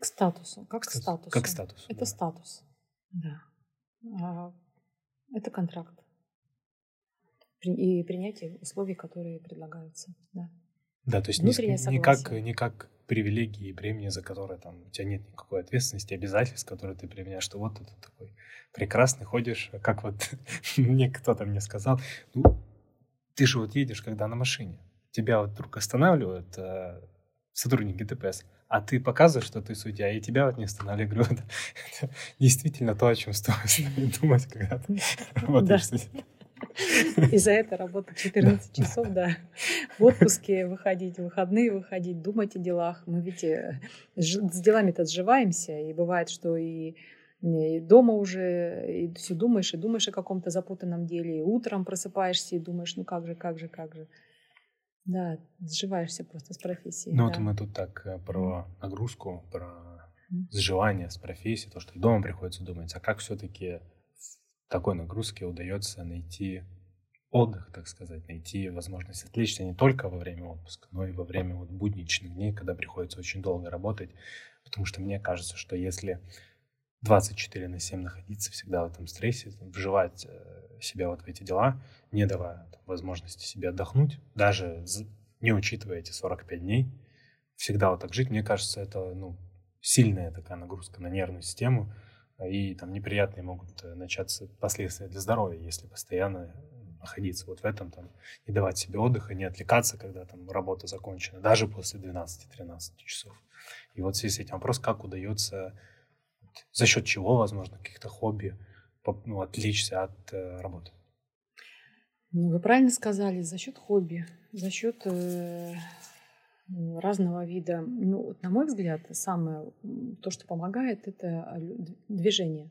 К статусу, как к статусу. Как к статусу. Это да. статус, да. А это контракт. И принятие условий, которые предлагаются. Да, да то есть не, не, как, не как привилегии и премии, за которые там у тебя нет никакой ответственности, обязательств, которые ты применяешь, что вот ты такой прекрасный ходишь, как вот *laughs* мне кто-то мне сказал, ну, ты же вот едешь, когда на машине, тебя вот вдруг останавливают сотрудники ДПС, а ты показываешь, что ты судья, и тебя вот не останавливают. Говорю, это, это действительно то, о чем стоит *laughs* думать, когда ты *laughs* работаешь судьей. И за это работать 14 *laughs* часов, да. В отпуске выходить, в выходные выходить, думать о делах. Мы ведь э, с делами-то сживаемся, и бывает, что и и дома уже и все думаешь, и думаешь о каком-то запутанном деле, и утром просыпаешься и думаешь, ну как же, как же, как же. Да, сживаешься просто с профессией. Ну да. вот мы тут так э, про нагрузку, про сживание с профессией, то, что дома приходится думать, а как все-таки в такой нагрузке удается найти отдых, так сказать, найти возможность отвлечься не только во время отпуска, но и во время вот будничных дней, когда приходится очень долго работать, потому что мне кажется, что если 24 на 7 находиться всегда в этом стрессе, вживать э, себя вот в эти дела, не давая возможности себе отдохнуть, даже не учитывая эти 45 дней, всегда вот так жить, мне кажется, это ну, сильная такая нагрузка на нервную систему, и там неприятные могут э, начаться последствия для здоровья, если постоянно находиться вот в этом, там, не давать себе отдыха, не отвлекаться, когда там работа закончена, даже после 12-13 часов. И вот в связи с этим вопрос, как удается за счет чего, возможно, каких-то хобби, ну, отвлечься от э, работы? Ну, вы правильно сказали, за счет хобби, за счет э, разного вида. Ну, вот, на мой взгляд, самое то, что помогает, это движение.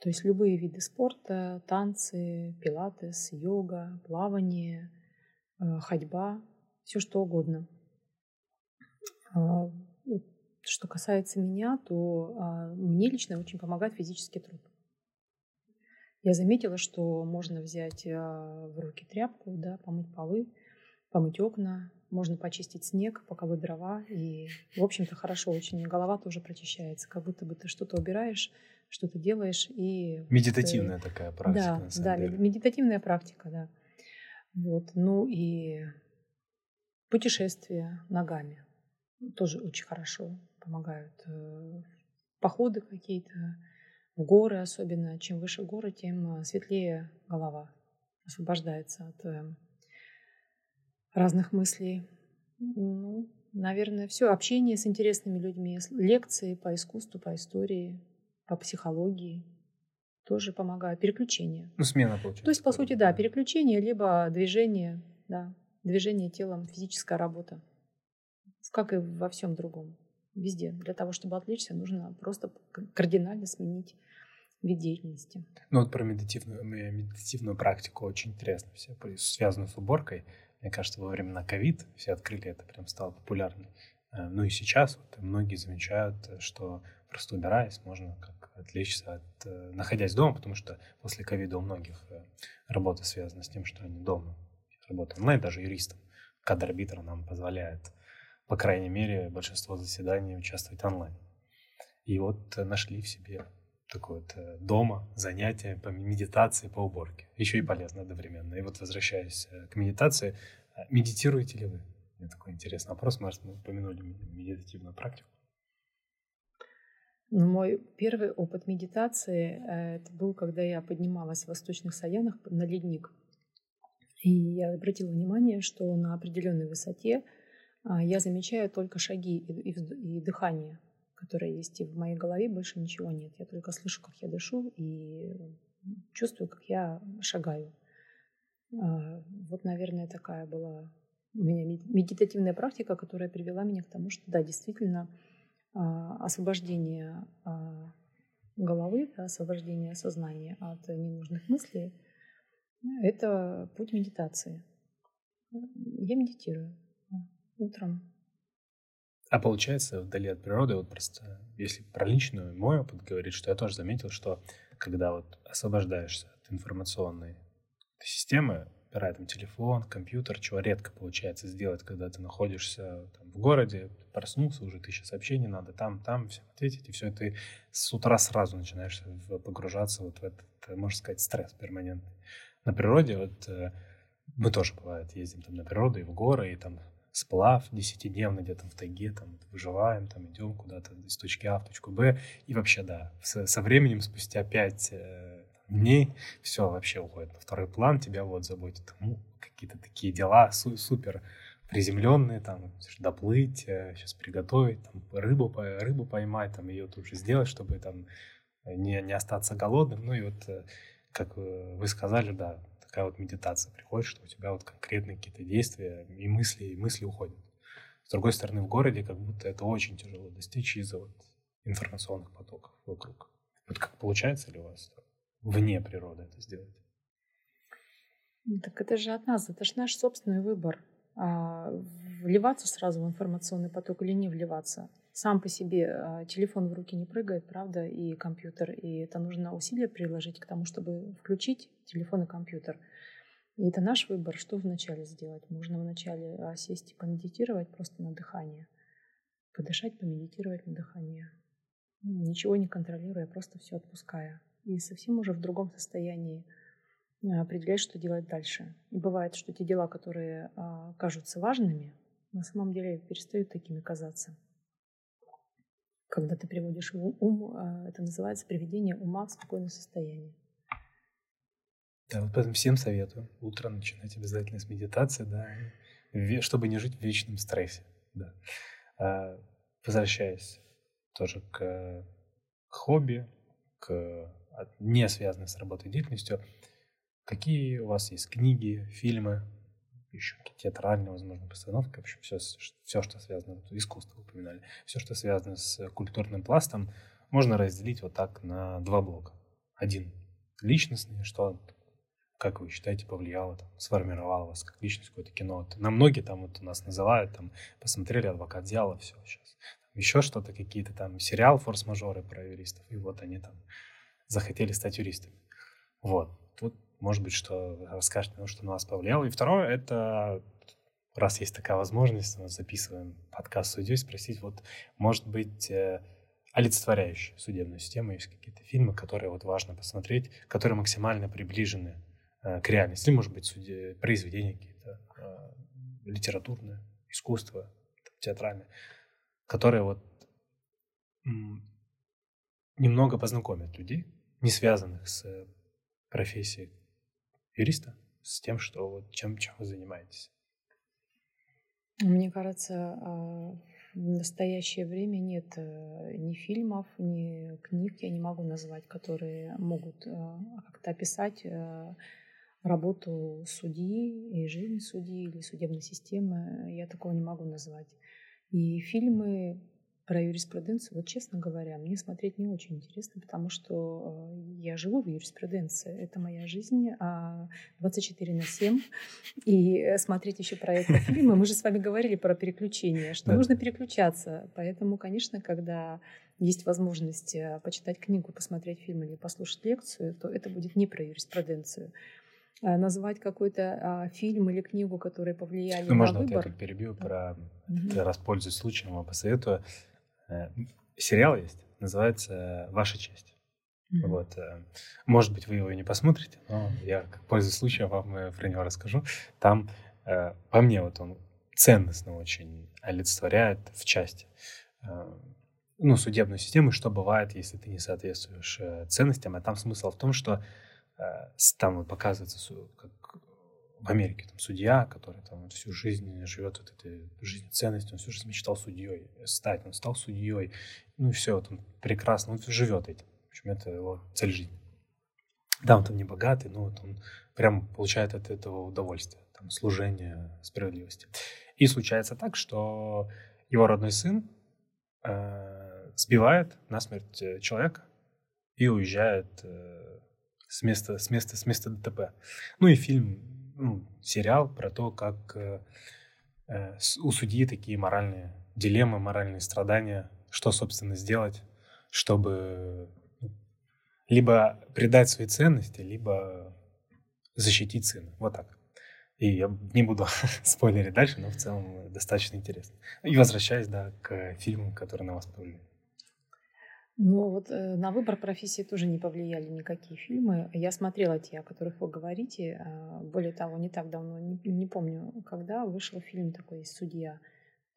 То есть любые виды спорта, танцы, пилатес, йога, плавание, э, ходьба, все что угодно. Что касается меня, то а, мне лично очень помогает физический труд. Я заметила, что можно взять а, в руки тряпку, да, помыть полы, помыть окна, можно почистить снег, пока вы дрова. И, в общем-то, хорошо очень. Голова тоже прочищается, как будто бы ты что-то убираешь, что-то делаешь. И Медитативная ты... такая практика, да, на самом да, деле. медитативная практика, да. Вот. Ну и путешествия ногами тоже очень хорошо помогают. Э, походы какие-то, в горы особенно. Чем выше горы, тем э, светлее голова освобождается от э, разных мыслей. Ну, наверное, все. Общение с интересными людьми, лекции по искусству, по истории, по психологии тоже помогают. Переключение. Ну, смена получается. То есть, по сути, да, переключение, либо движение, да, движение телом, физическая работа. Как и во всем другом. Везде. Для того, чтобы отвлечься, нужно просто кардинально сменить вид деятельности. Ну вот про медитативную, медитативную практику очень интересно все, связано с уборкой. Мне кажется, во времена ковид все открыли это, прям стало популярным. Э, ну и сейчас вот, многие замечают, что просто убираясь, можно как отвлечься от, э, находясь дома, потому что после ковида у многих э, работа связана с тем, что они дома. Работа онлайн, даже юристам. Кадр арбитр нам позволяет, по крайней мере, большинство заседаний участвовать онлайн. И вот нашли в себе такое вот дома занятие по медитации, по уборке. Еще и полезно одновременно. И вот возвращаясь к медитации, медитируете ли вы? Мне такой интересный вопрос. Может, мы упомянули медитативную практику. Ну, мой первый опыт медитации э, это был, когда я поднималась в Восточных Саянах на ледник. И я обратила внимание, что на определенной высоте я замечаю только шаги и, дыхание, которое есть. И в моей голове больше ничего нет. Я только слышу, как я дышу и чувствую, как я шагаю. А, вот, наверное, такая была у меня медитативная практика, которая привела меня к тому, что да, действительно а, освобождение а, головы, освобождение сознания от ненужных мыслей – это путь медитации. Я медитирую утром. А получается, вдали от природы, вот просто, если про личную, мой опыт говорит, что я тоже заметил, что когда вот освобождаешься от информационной системы, опирая там телефон, компьютер, чего редко получается сделать, когда ты находишься там, в городе, проснулся, уже тысяча сообщений надо там, там, всем ответить, и все, ты с утра сразу начинаешь погружаться вот в этот, можно сказать, стресс перманентный. На природе вот э, мы тоже, бывает, ездим там на природу и в горы, и там сплав десятидневный где-то в тайге, там выживаем, там идем куда-то из точки А в точку Б, и вообще, да, со, временем, спустя пять э, дней, все вообще уходит на второй план, тебя вот заботит ну, какие-то такие дела су- супер приземленные, там, доплыть, сейчас э, приготовить, там, рыбу, рыбу поймать, там, ее тут же сделать, чтобы там не, не остаться голодным. Ну и вот, э, как вы сказали, да, такая вот медитация приходит, что у тебя вот конкретные какие-то действия и мысли, и мысли уходят. С другой стороны, в городе как будто это очень тяжело достичь из-за вот информационных потоков вокруг. Вот как получается ли у вас? вне природы это сделать. Так это же от нас, это же наш собственный выбор. А, вливаться сразу в информационный поток или не вливаться. Сам по себе а, телефон в руки не прыгает, правда, и компьютер. И это нужно усилия приложить к тому, чтобы включить телефон и компьютер. И это наш выбор, что вначале сделать. Можно вначале а, сесть и помедитировать просто на дыхание. Подышать, помедитировать на дыхание. Ничего не контролируя, просто все отпуская и совсем уже в другом состоянии а, определять, что делать дальше. И бывает, что те дела, которые кажутся важными, на самом деле перестают такими казаться. Когда ты приводишь ум, ум а, это называется приведение ума в спокойное состояние. Да, вот поэтому всем советую утро начинать обязательно с медитации, да, чтобы не жить в вечном стрессе. Да. Возвращаясь тоже к хобби, к не связанные с работой деятельностью. Какие у вас есть книги, фильмы, еще какие-то театральные, возможно, постановки, в общем, все, все, что связано, вот, искусство упоминали, все, что связано с культурным пластом, можно разделить вот так на два блока. один личностный, что как вы считаете, повлияло, там, сформировало вас как личность какое-то кино? Вот, на многие там вот у нас называют, там, посмотрели «Адвокат дьявола», все, сейчас. Там, еще что-то, какие-то там сериал «Форс-мажоры» про юристов, и вот они там захотели стать юристами. Вот. Тут, может быть, что расскажете, ну, что на вас повлияло. И второе, это раз есть такая возможность, мы записываем подкаст судьей, спросить, вот, может быть, э, олицетворяющие судебную систему, есть какие-то фильмы, которые вот важно посмотреть, которые максимально приближены э, к реальности, может быть, суде, произведения какие-то, э, литературное, искусство, театральное, которые вот немного познакомят людей, не связанных с профессией юриста, с тем, что вот чем, чем вы занимаетесь. Мне кажется, а, в настоящее время нет э, ни фильмов, ни книг, я не могу назвать, которые могут э, как-то описать э, работу судьи и жизнь судьи или судебной системы. Я такого не могу назвать. И фильмы про юриспруденцию, вот честно говоря, мне смотреть не очень интересно, потому что э, я живу в юриспруденции. Это моя жизнь 24 а, на 7. И э, смотреть еще про это фильмы. Мы же с вами говорили про переключение, что да. нужно переключаться. Поэтому, конечно, когда есть возможность э, почитать книгу, посмотреть фильм или послушать лекцию, то это будет не про юриспруденцию назвать какой-то а, фильм или книгу, которые повлияли ну, на можно выбор. Вот я тут перебью про, угу. раз пользуясь случаем, вам посоветую. Э, сериал есть, называется «Ваша честь». Mm-hmm. Вот, э, может быть, вы его и не посмотрите, но я, как пользуясь случаем, вам э, про него расскажу. Там, по мне, вот он ценностно очень олицетворяет в части ну, судебную систему, что бывает, если ты не соответствуешь ценностям. А там смысл в том, что там показывается, как в Америке там судья, который там всю жизнь живет вот этой жизнью ценностью, он всю жизнь мечтал судьей стать, он стал судьей, ну и все, вот он прекрасно, он живет этим. В общем, это его цель жизни. Да, он там не богатый, но вот он прям получает от этого удовольствие, там, служение справедливости. И случается так, что его родной сын э, сбивает насмерть э, человека и уезжает э, с места, с места, с места ДТП. Ну и фильм ну, сериал про то, как э, э у судьи такие моральные дилеммы, моральные страдания, что, собственно, сделать, чтобы ну, либо предать свои ценности, либо защитить сына. Вот так. И я не буду *laughs* спойлерить дальше, но в целом достаточно интересно. И возвращаясь, да, к фильмам, которые на вас повлияли. Ну вот э, на выбор профессии тоже не повлияли никакие фильмы. Я смотрела те, о которых вы говорите. Э, более того, не так давно, не, не помню, когда вышел фильм такой «Судья».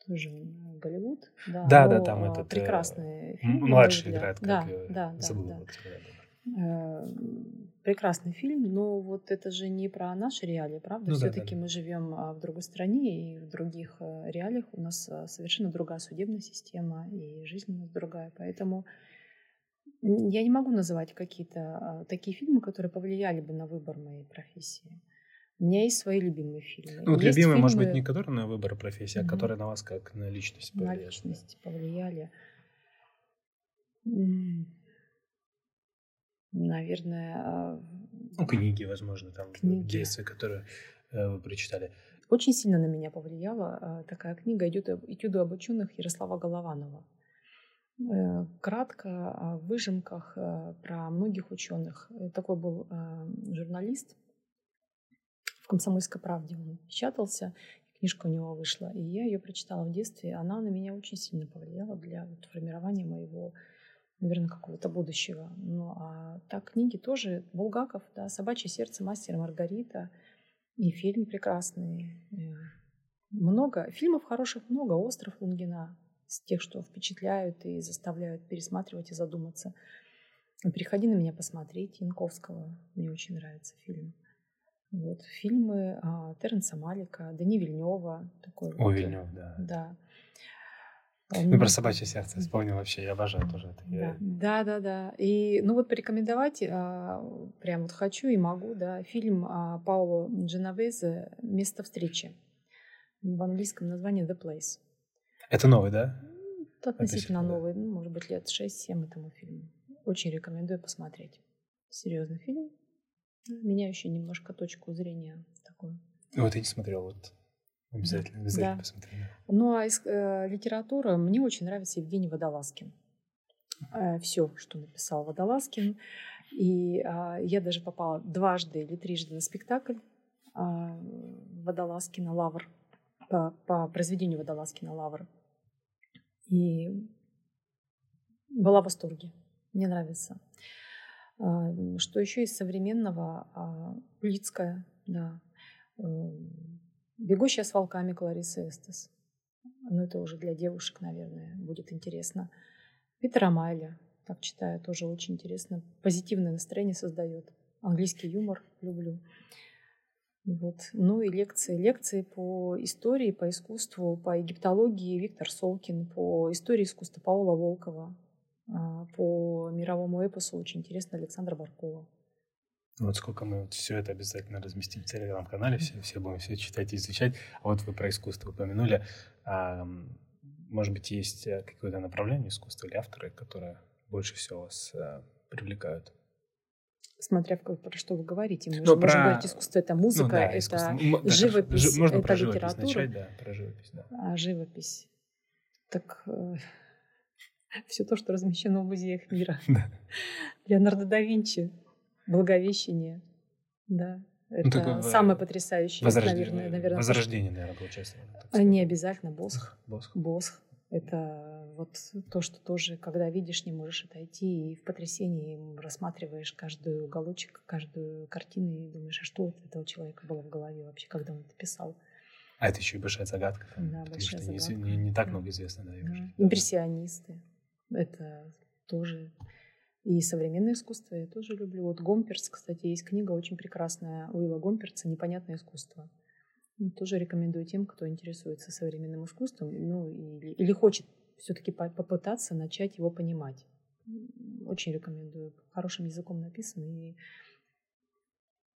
Тоже Голливуд. Да, да, да там этот... Э, прекрасный фильм. Младший играет, как да, да, забыл. Да, да. Прекрасный фильм, но вот это же не про наши реалии, правда? Ну, Все-таки да, да. мы живем а, в другой стране, и в других реалиях у нас совершенно другая судебная система, и жизнь у нас другая. Поэтому я не могу называть какие-то а, такие фильмы, которые повлияли бы на выбор моей профессии. У меня есть свои любимые фильмы. Ну, вот есть любимые, фильмы... может быть, не которые на выбор профессии, mm-hmm. а которые на вас как на личность повлияли. На личность повлияли. Наверное... А, ну, книги, возможно, там книги. действия, которые э, вы прочитали. Очень сильно на меня повлияла а, такая книга «Этюды об ученых» Ярослава Голованова. Э, кратко о выжимках э, про многих ученых. Э, такой был журналист в «Комсомольской правде». Он печатался, книжка у него вышла. И я ее прочитала в детстве. Она на меня очень сильно повлияла для вот формирования моего, наверное, какого-то будущего. Ну, а так книги тоже. Булгаков, да, «Собачье сердце», «Мастер Маргарита». И фильм прекрасный. Много. Фильмов хороших много. «Остров Лунгина» с тех, что впечатляют и заставляют пересматривать и задуматься. «Приходи на меня посмотреть» Янковского. Мне очень нравится фильм. Вот, фильмы а, Терренса Малика, Дани Вильнева. Такой О, вот, Вильнев, да. Да. Ну, про собачье сердце вспомнил вообще, я обожаю тоже это. Да, да, да, да. И, ну вот порекомендовать, а, прям вот хочу и могу, да, фильм а, Пауло Дженовезе «Место встречи». В английском названии «The Place». Это новый, да? Относительно новый, ну, может быть, лет 6-7 этому фильму. Очень рекомендую посмотреть. Серьезный фильм, меняющий немножко точку зрения такую. Вот я не смотрел, вот обязательно, обязательно да. посмотрю. Ну а из э, литературы мне очень нравится Евгений Водолазкин. Э, все, что написал Водолазкин. И э, я даже попала дважды или трижды на спектакль э, Водолазкина «Лавр» по, по произведению Водолазкина «Лавр». И была в восторге. Мне нравится. А, что еще из современного? А, Лицкая, да. «Бегущая с волками» Клариса Эстес. Ну, это уже для девушек, наверное, будет интересно. Питера Майля, так читаю, тоже очень интересно. Позитивное настроение создает. Английский юмор люблю. Вот. Ну и лекции. Лекции по истории, по искусству, по египтологии Виктор Солкин, по истории искусства Паула Волкова, а, по мировому эпосу очень интересно Александра Баркова. Вот сколько мы вот все это обязательно разместим в телеграм-канале, все, все будем все читать и изучать. А вот вы про искусство упомянули. А, может быть, есть э, какое-то направление искусства или авторы, которые больше всего вас а, привлекают? Смотря в, про что вы говорите. Мы ну, же про... можем говорить, искусство это музыка, ну, да, это живопись, Можно это про литература. Начать, да, про живопись, да. А живопись. Так э, *laughs* все то, что размещено в музеях мира. *laughs* Да. Леонардо да Винчи, Благовещение. Да. Ну, это ну, такое, самое потрясающее, наверное, наверное. Возрождение, наверное, получается. Не обязательно Босх. Босх. Босх. Это вот то, что тоже, когда видишь, не можешь отойти, и в потрясении рассматриваешь каждый уголочек, каждую картину, и думаешь, а что у этого человека было в голове вообще, когда он это писал. А это еще и большая загадка, там, да, потому что загадка. Не, не, так много известно, да, да. Импрессионисты. Это тоже и современное искусство я тоже люблю. Вот Гомперц, кстати, есть книга очень прекрасная Уилла Гомперца «Непонятное искусство». Ну, тоже рекомендую тем, кто интересуется современным искусством, ну, или, или хочет все-таки попытаться начать его понимать. Очень рекомендую. Хорошим языком написан и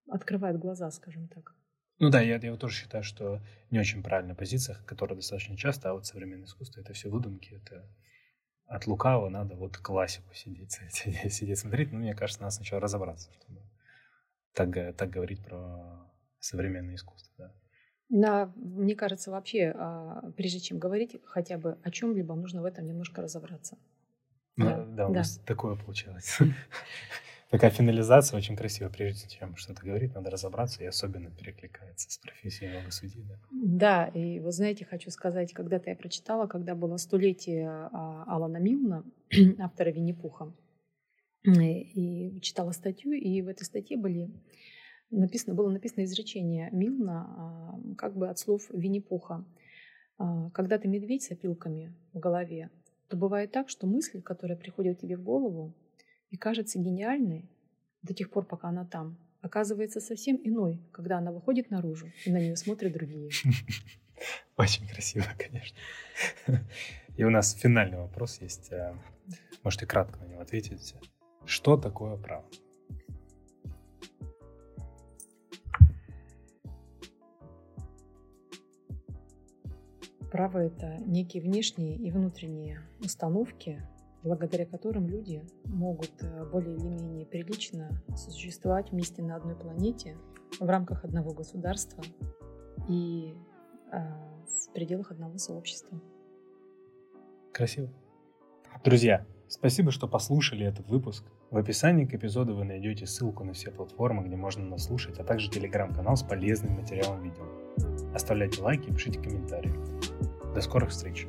открывает глаза, скажем так. Ну да, я, я тоже считаю, что не очень правильная позиция, которая достаточно часто, а вот современное искусство это все выдумки, это от лукавого надо вот классику сидеть, *laughs* сидеть, сидеть смотреть. Но мне кажется, надо сначала разобраться, чтобы так, так говорить про современное искусство. Да. Да, мне кажется, вообще, а, прежде чем говорить хотя бы о чем-либо, нужно в этом немножко разобраться. Ну, да, да, у да. нас такое получилось. *laughs* Такая финализация очень красивая. Прежде чем что-то говорить, надо разобраться, и особенно перекликается с профессией много судей. Да. да, и вы знаете, хочу сказать, когда-то я прочитала, когда было столетие а, Алана Милна, *clears throat* автора Винни-Пуха, и читала статью, и в этой статье были написано, было написано изречение Милна как бы от слов Винни-Пуха. А, Когда ты медведь с опилками в голове, то бывает так, что мысль, которая приходит тебе в голову и кажется гениальной до тех пор, пока она там, оказывается совсем иной, когда она выходит наружу, и на нее смотрят другие. *laughs* Очень красиво, конечно. *laughs* И у нас финальный вопрос есть. А, можете кратко на него ответить. Что такое право? Право – это некие внешние и внутренние установки, благодаря которым люди могут э, более или менее прилично существовать вместе на одной планете в рамках одного государства и э, в пределах одного сообщества. Красиво. Друзья, спасибо, что послушали этот выпуск. В описании к эпизоду вы найдете ссылку на все платформы, где можно нас слушать, а также телеграм-канал с полезным материалом видео. Оставляйте лайки и пишите комментарии. До скорых встреч!